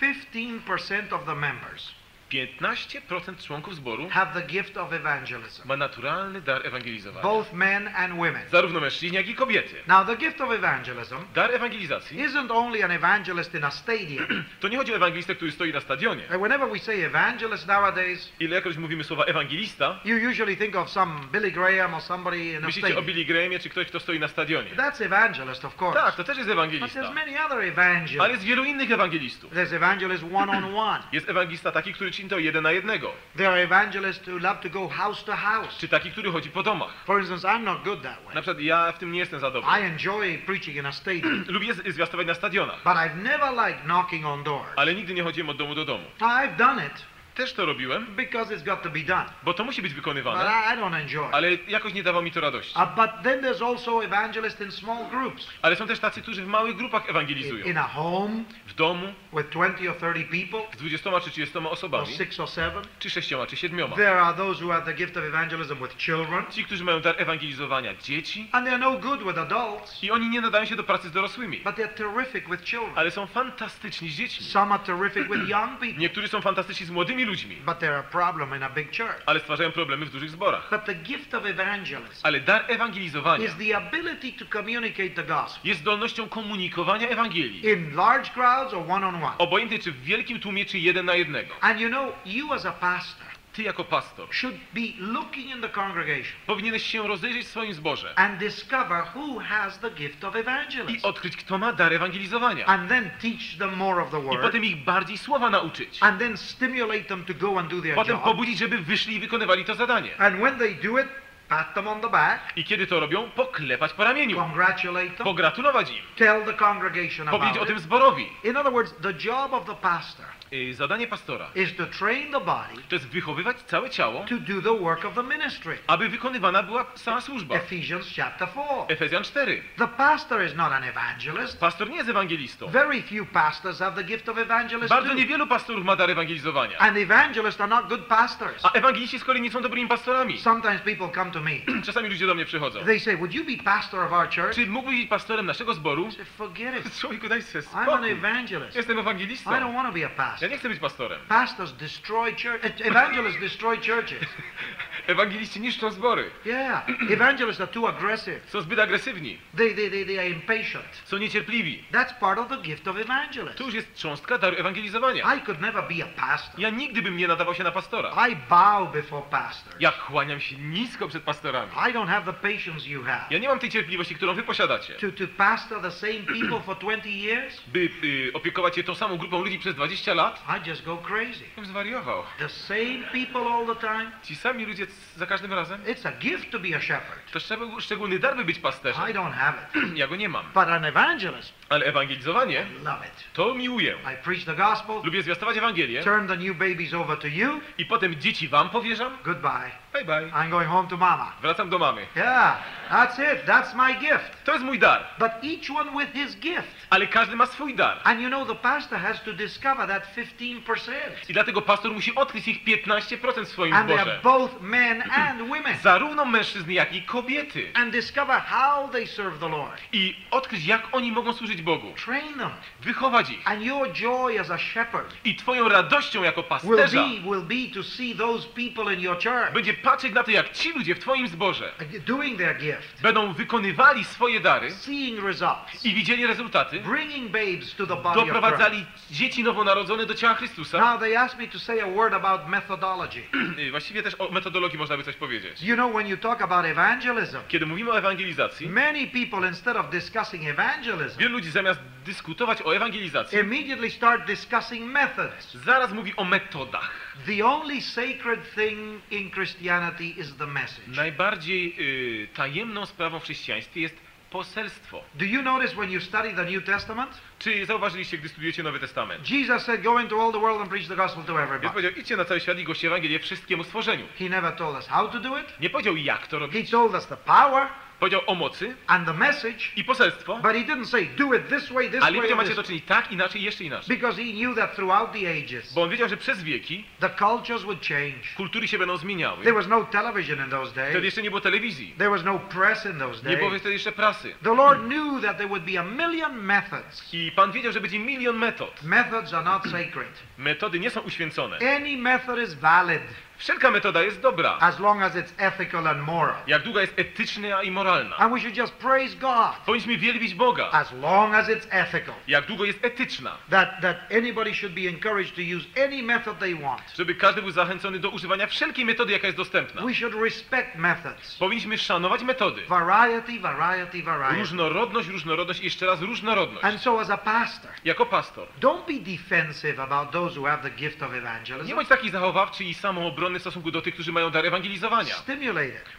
15% of the members 15% członków zboru have the gift of evangelism, ma naturalny dar ewangelizowania. both men and women. Zarówno mężczyźni, jak i kobiety. Now, the gift of evangelism Dar ewangelizacji isn't only an evangelist in a stadium. to nie chodzi o ewangelistę, który stoi na stadionie. Whenever we say evangelist nowadays, Ile jakoś mówimy słowa ewangelista, you usually think of some Billy Graham or somebody in a myślicie o stadium. Billy Grahamie, czy ktoś, kto stoi na stadionie. That's evangelist, of course. Tak, to też jest But there's ewangelista. many other Ale evangelists. jest wielu innych ewangelistów. There's evangelist one on one. Jest ewangelista taki, który to jeden na jednego. There are evangelists who love to go house to house. Czy taki, który chodzi po domach. For instance, I'm not good that way. Na przykład ja w tym nie jestem za dobry. I enjoy preaching in a stadium, Lubię zwiastować na stadionach, but I've never liked knocking on doors. ale nigdy nie chodziłem od domu do domu. I've done it Też to robiłem, because it's got to be done, bo to musi być but wykonywane, I, I don't enjoy it. ale jakoś nie dawało mi to radości. Uh, but then there's also evangelists in small groups. Ale są też tacy, którzy w małych grupach ewangelizują. In a home W domu with 20 or 30 people, z 20 czy 30 or osobami, 6 or 7. czy 6 czy 7. There are those who have the gift of evangelism with children, Ci, którzy mają dar ewangelizowania dzieci and they're no good with adults, i oni nie nadają się do pracy z dorosłymi, but they're terrific with children. ale są fantastyczni z dziećmi. Some are terrific with young people, Niektórzy są fantastyczni z młodymi ludźmi, but they're a problem in a big church. ale stwarzają problemy w dużych zborach. But the gift of evangelism Ale dar ewangelizowania is the ability to communicate the gospel jest zdolnością komunikowania Ewangelii. in large crowds or one on one. Obojętnie czy w wielkim tłumie, czy jeden na jednego. And you know, you as a pastor Ty jako pastor should be looking in the congregation powinieneś się rozejrzeć w swoim zborze and discover who has the gift of i evangelism. odkryć, kto ma dar ewangelizowania. And then teach them more of the I word. potem ich bardziej słowa nauczyć. And then stimulate them to go and do their Potem job. pobudzić, żeby wyszli i wykonywali to zadanie. And when they do it, pat them on the back, I kiedy to robią, poklepać po ramieniu. congratulate them, Pogratulować im. tell the congregation Powiedzieć o about tym it. zborowi. In other words, the job of the pastor Y, Zadanie pastora is to train the body to jest wychowywać całe ciało, to do the work of the ministry. aby wykonywana była sama służba. Ephesians chapter 4. Efezjan 4. The pastor is not an evangelist. Pastor nie jest ewangelistą. Very few pastors have the gift of Bardzo niewielu pastorów ma dar ewangelizowania. And evangelists are not good pastors. A ewangeliści z kolei nie są dobrymi pastorami. Sometimes people come to me. Czasami ludzie do mnie przychodzą. They say, Would you be pastor of our church? Czy mógłbyś być pastorem naszego zboru? I say, Forget it. Człowieku, daj sobie I'm an spokój. evangelist. Jestem I ewangelistą. don't want to be a Ja nie chcę być pastorem. Pastors destroy church. Evangelists destroy churches. Ewangeliści niszczą zbory. Yeah. Evangelists are too aggressive. Są zbyt agresywni. They, they, they, they are impatient. Są niecierpliwi. That's part of the gift of evangelist. To już jest cząstka daru ewangelizowania. I could never be a pastor. Ja nigdy bym nie nadawał się na pastora. I bow before pastors. Ja kłaniam się nisko przed pastorami. I don't have the patience you have. Ja nie mam tej cierpliwości, którą wy posiadacie. To, to pastor the same people for 20 years, By y, opiekować się tą samą grupą ludzi przez 20 lat? I just go crazy. Ja bym zwariował. The same people all the time. Ci sami ludzie za każdym razem? It's a gift to be a shepherd. To szczególny dar, by być pasterzem. I don't have it. Ja go nie mam. But an evangelist, Ale ewangelizowanie, love it. to miłuję. I preach the gospel, Lubię zwiastować Ewangelię turn the new babies over to you. i potem dzieci wam powierzam. Goodbye. Bye bye. I'm going home to mama. Wracam do mamy. Yeah, that's it. That's my gift. To jest mój dar. But each one with his gift. Ale każdy ma swój dar. And you know, the pastor has to discover that 15%. I dlatego pastor musi odkryć ich 15% w swoim And zborze. both men and women. Zarówno mężczyzn, jak i kobiety. And discover how they serve the Lord. I odkryć, jak oni mogą służyć Bogu. Train them. Wychować ich. And your joy as a shepherd I twoją radością jako will pasterza be, will be to see those people in your church będzie patrzeć na to, jak ci ludzie w twoim zborze doing their gift, będą wykonywali swoje dary seeing results, i widzieli rezultaty, bringing babes to the body of Christ. doprowadzali dzieci nowonarodzone do ciała Chrystusa. Now they asked me to say a word about methodology. Y, Właściwie też o metodologii można by coś powiedzieć. You know, when you talk about evangelism, Kiedy mówimy o ewangelizacji, many people, instead of discussing evangelism, wielu ludzi zamiast dyskutować o ewangelizacji, immediately start discussing methods. zaraz mówi o metodach. The only sacred thing in Christianity is the message. Najbardziej y, tajemną sprawą w chrześcijaństwie jest poselstwo. Do you notice when you study the New Testament? Czy zauważyliście, gdy studujecie Nowy Testament? Jesus said, Go into all the world and preach the gospel to everybody. powiedział, idźcie na cały świat i głoście Ewangelię wszystkiemu stworzeniu. He never told us how to do it. Nie powiedział, jak to robić. He told us the power, Powiedział o mocy and the message, i poselstwo, but he didn't say, do it this way, this ale nie way, powiedział, macie to czynić tak, inaczej, jeszcze inaczej. Because he knew that throughout the ages, Bo on wiedział, że przez wieki the cultures would change. kultury się będą zmieniały. There was no television in those Wtedy days. jeszcze nie było telewizji, There was no press in those nie było days. wtedy jeszcze prasy. The Lord knew that there would be a million methods. I Pan wiedział, że będzie milion metod. Methods are not sacred. Metody nie są uświęcone. Any method is valid Wszelka metoda jest dobra, as long as it's ethical and moral. jak długa jest etyczna i moralna. And we should just praise God Powinniśmy wielbić Boga, as long as it's ethical. jak długo jest etyczna. That, that anybody should be encouraged to use any method they want. Żeby każdy był zachęcony do używania wszelkiej metody, jaka jest dostępna. We should respect methods. Powinniśmy szanować metody. Variety, variety, variety. Różnorodność, różnorodność i jeszcze raz różnorodność. And so as a pastor, Jako pastor. don't be defensive about those who have the gift of Nie evangelism. bądź taki zachowawczy i samoobronny w stosunku do tych, którzy mają dar ewangelizowania.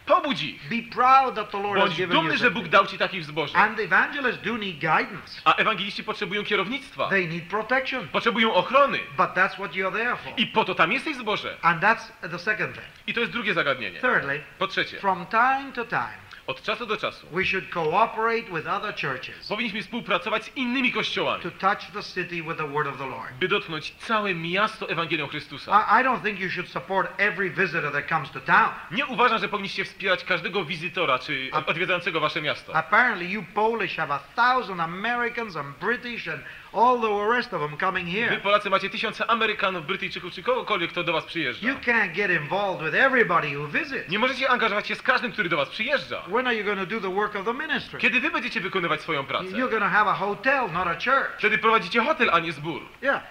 Pobudź ich. Be proud that the Lord has Bądź you dumny, że. Bóg dał ci takich w zboże. And evangelists do need guidance. A ewangeliści potrzebują kierownictwa. They need protection. Potrzebują ochrony. But that's what you're there for. I po to tam jesteś w zboże. And that's the second thing. I to jest drugie zagadnienie. Thirdly, Po trzecie, from time to time, od czasu do czasu we should cooperate with other churches powinniśmy współpracować z innymi kościołami, to touch the city with the word of the Lord. by dotknąć całe miasto Ewangelią Chrystusa. I, I don't think you should support every visitor that comes to town. Nie uważam, że powinniście wspierać każdego wizytora czy odwiedzającego wasze miasto. Apparently, you Polish have a thousand Americans and British and all the rest of them coming Wy here. Polacy macie tysiące Amerykanów, Brytyjczyków czy kogokolwiek, kto do was przyjeżdża. You can't get involved with everybody who visits. Nie możecie angażować się z każdym, który do was przyjeżdża. When are you going to do the work of the ministry? Kiedy wy będziecie wykonywać swoją pracę? You're going to have a hotel, not a church. Wtedy prowadzicie hotel, a nie zbór. Yeah,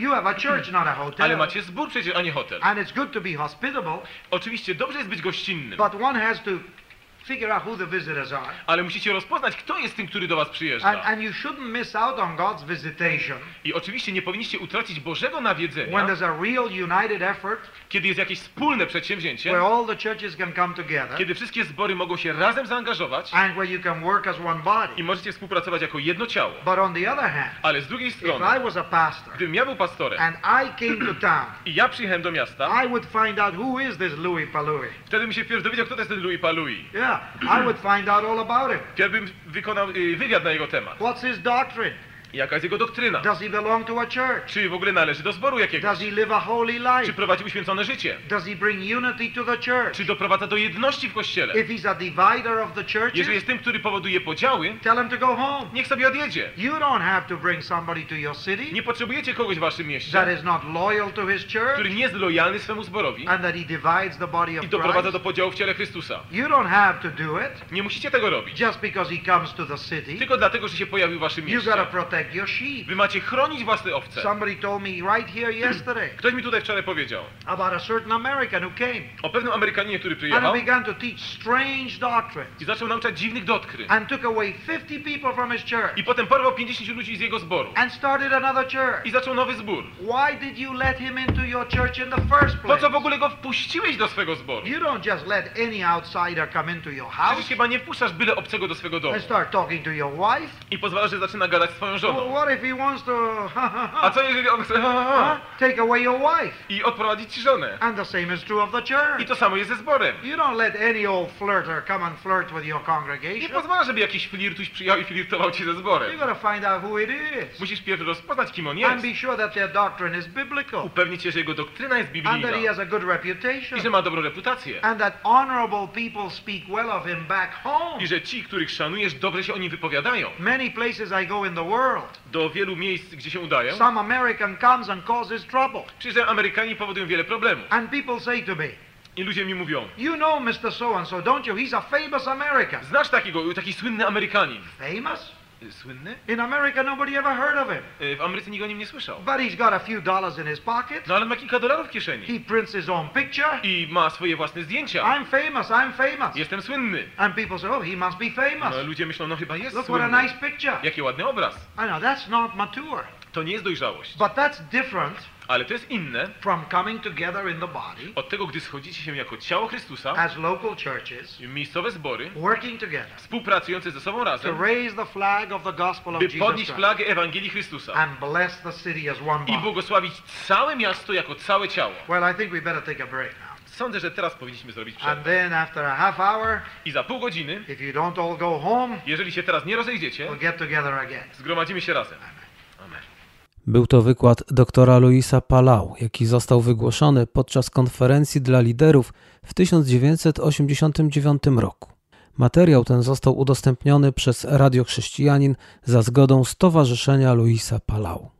you have a church, not a Ale hotel. macie zbór przecież, a nie hotel. And it's good to be hospitable, Oczywiście dobrze jest być gościnnym, but one has to figure out who the visitors are. ale musicie rozpoznać, kto jest tym, który do was And, przyjeżdża. and you shouldn't miss out on God's visitation I oczywiście nie powinniście utracić Bożego when nawiedzenia, there's a real united effort kiedy jest jakieś wspólne przedsięwzięcie, where all the churches can come together kiedy wszystkie zbory mogą się razem zaangażować and where you can work as one body. i możecie współpracować jako jedno ciało. But on the other hand, Ale z drugiej if strony, I was a pastor gdybym ja był pastorem and I came to town, i ja przyjechałem do miasta, I would find out who is this Louis Palui. wtedy bym się wpierw dowiedział, kto to jest ten Louis Palui. Yeah, I would find out all about. Wpierw wykonał y, wywiad na jego temat. What's his doctrine? Jaka jest jego doktryna? Does he belong to a church? Czy w ogóle należy do zboru jakiegoś? Does he live a holy Czy life? prowadzi uświęcone życie? Does he bring unity to the church? Czy doprowadza do jedności w kościele? If he's a divider of the Jeżeli jest tym, który powoduje podziały, tell him to go home. niech sobie odjedzie. You don't have to bring somebody to your city Nie potrzebujecie kogoś w waszym that mieście, is not loyal to his church który nie jest lojalny swemu zborowi and that he divides the body i of doprowadza Christ. do podziału w ciele Chrystusa. You don't have to do it Nie musicie tego robić. just because he comes to the city. Tylko dlatego, że się pojawił w waszym You gotta mieście. Protect your sheep. Wy macie chronić własne owce. Somebody told me right here yesterday Ktoś mi tutaj wczoraj powiedział about a certain American who came o pewnym Amerykaninie, który and przyjechał he began to teach strange doctrines i zaczął nauczać dziwnych doktrin. and took away 50 people from his church I potem porwał 50 ludzi z jego zboru. and started another I church. zaczął nowy zbór. Why did you let him into your church in the first Po place? co w ogóle go wpuściłeś do swego zboru? You don't just let any outsider come into your Przecież house chyba nie wpuszczasz byle obcego do swego domu and start talking to your wife. i pozwalasz, że zaczyna gadać z twoją Well, żoną. what if he wants to A co jeżeli on chce take away your wife? i odprowadzić ci żonę? And the same is true of the I church. to samo jest ze zborem. You don't let any old flirter come and flirt with your Nie congregation. pozwala, żeby jakiś flirtuś przyjechał i flirtował ci ze You zborem. gotta find out who it is Musisz pierw rozpoznać, kim on and jest. be sure that their doctrine is biblical Upewnić się, że jego doktryna jest and that he biblijna has a good i reputation że ma dobrą reputację. and that honorable people speak well of him back home. I że ci, których szanujesz, dobrze się o nim wypowiadają. Many places I go in the world, Do wielu miejsc, gdzie się udają, some American comes and causes trouble. przyjeżdżają Amerykanie powodują wiele problemów. And people say to me, I ludzie mi mówią, You know Mr. So and so, don't you? He's a famous American. znasz takiego, taki słynny Amerykanin. Famous? Słynny? In America, nobody ever heard of him. Y, W Ameryce nikt o nim nie słyszał. But he's got a few dollars in his pocket. No ale ma kilka dolarów w kieszeni. He prints his own picture. I ma swoje własne zdjęcia. I'm famous, I'm famous. Jestem słynny. And people say, oh, he must be No, famous. ludzie myślą, no chyba jest Look what a słynny. nice picture. Jaki ładny obraz. I know, that's not mature. To nie jest dojrzałość. But that's different Ale to jest inne from coming together in the body od tego, gdy schodzicie się jako ciało Chrystusa, as local churches, miejscowe zbory, working together współpracujące ze sobą to razem, raise the flag of the gospel of by podnieść flagę Ewangelii Chrystusa and bless the city as one i body. błogosławić całe miasto jako całe ciało. Well, I think we better take a break now. Sądzę, że teraz powinniśmy zrobić przerwę. And then after a half hour, I za pół godziny, if you don't all go home, jeżeli się teraz nie rozejdziecie, we'll get together again. zgromadzimy się razem. Był to wykład doktora Luisa Palau, jaki został wygłoszony podczas konferencji dla liderów w 1989 roku. Materiał ten został udostępniony przez Radio Chrześcijanin za zgodą Stowarzyszenia Luisa Palau.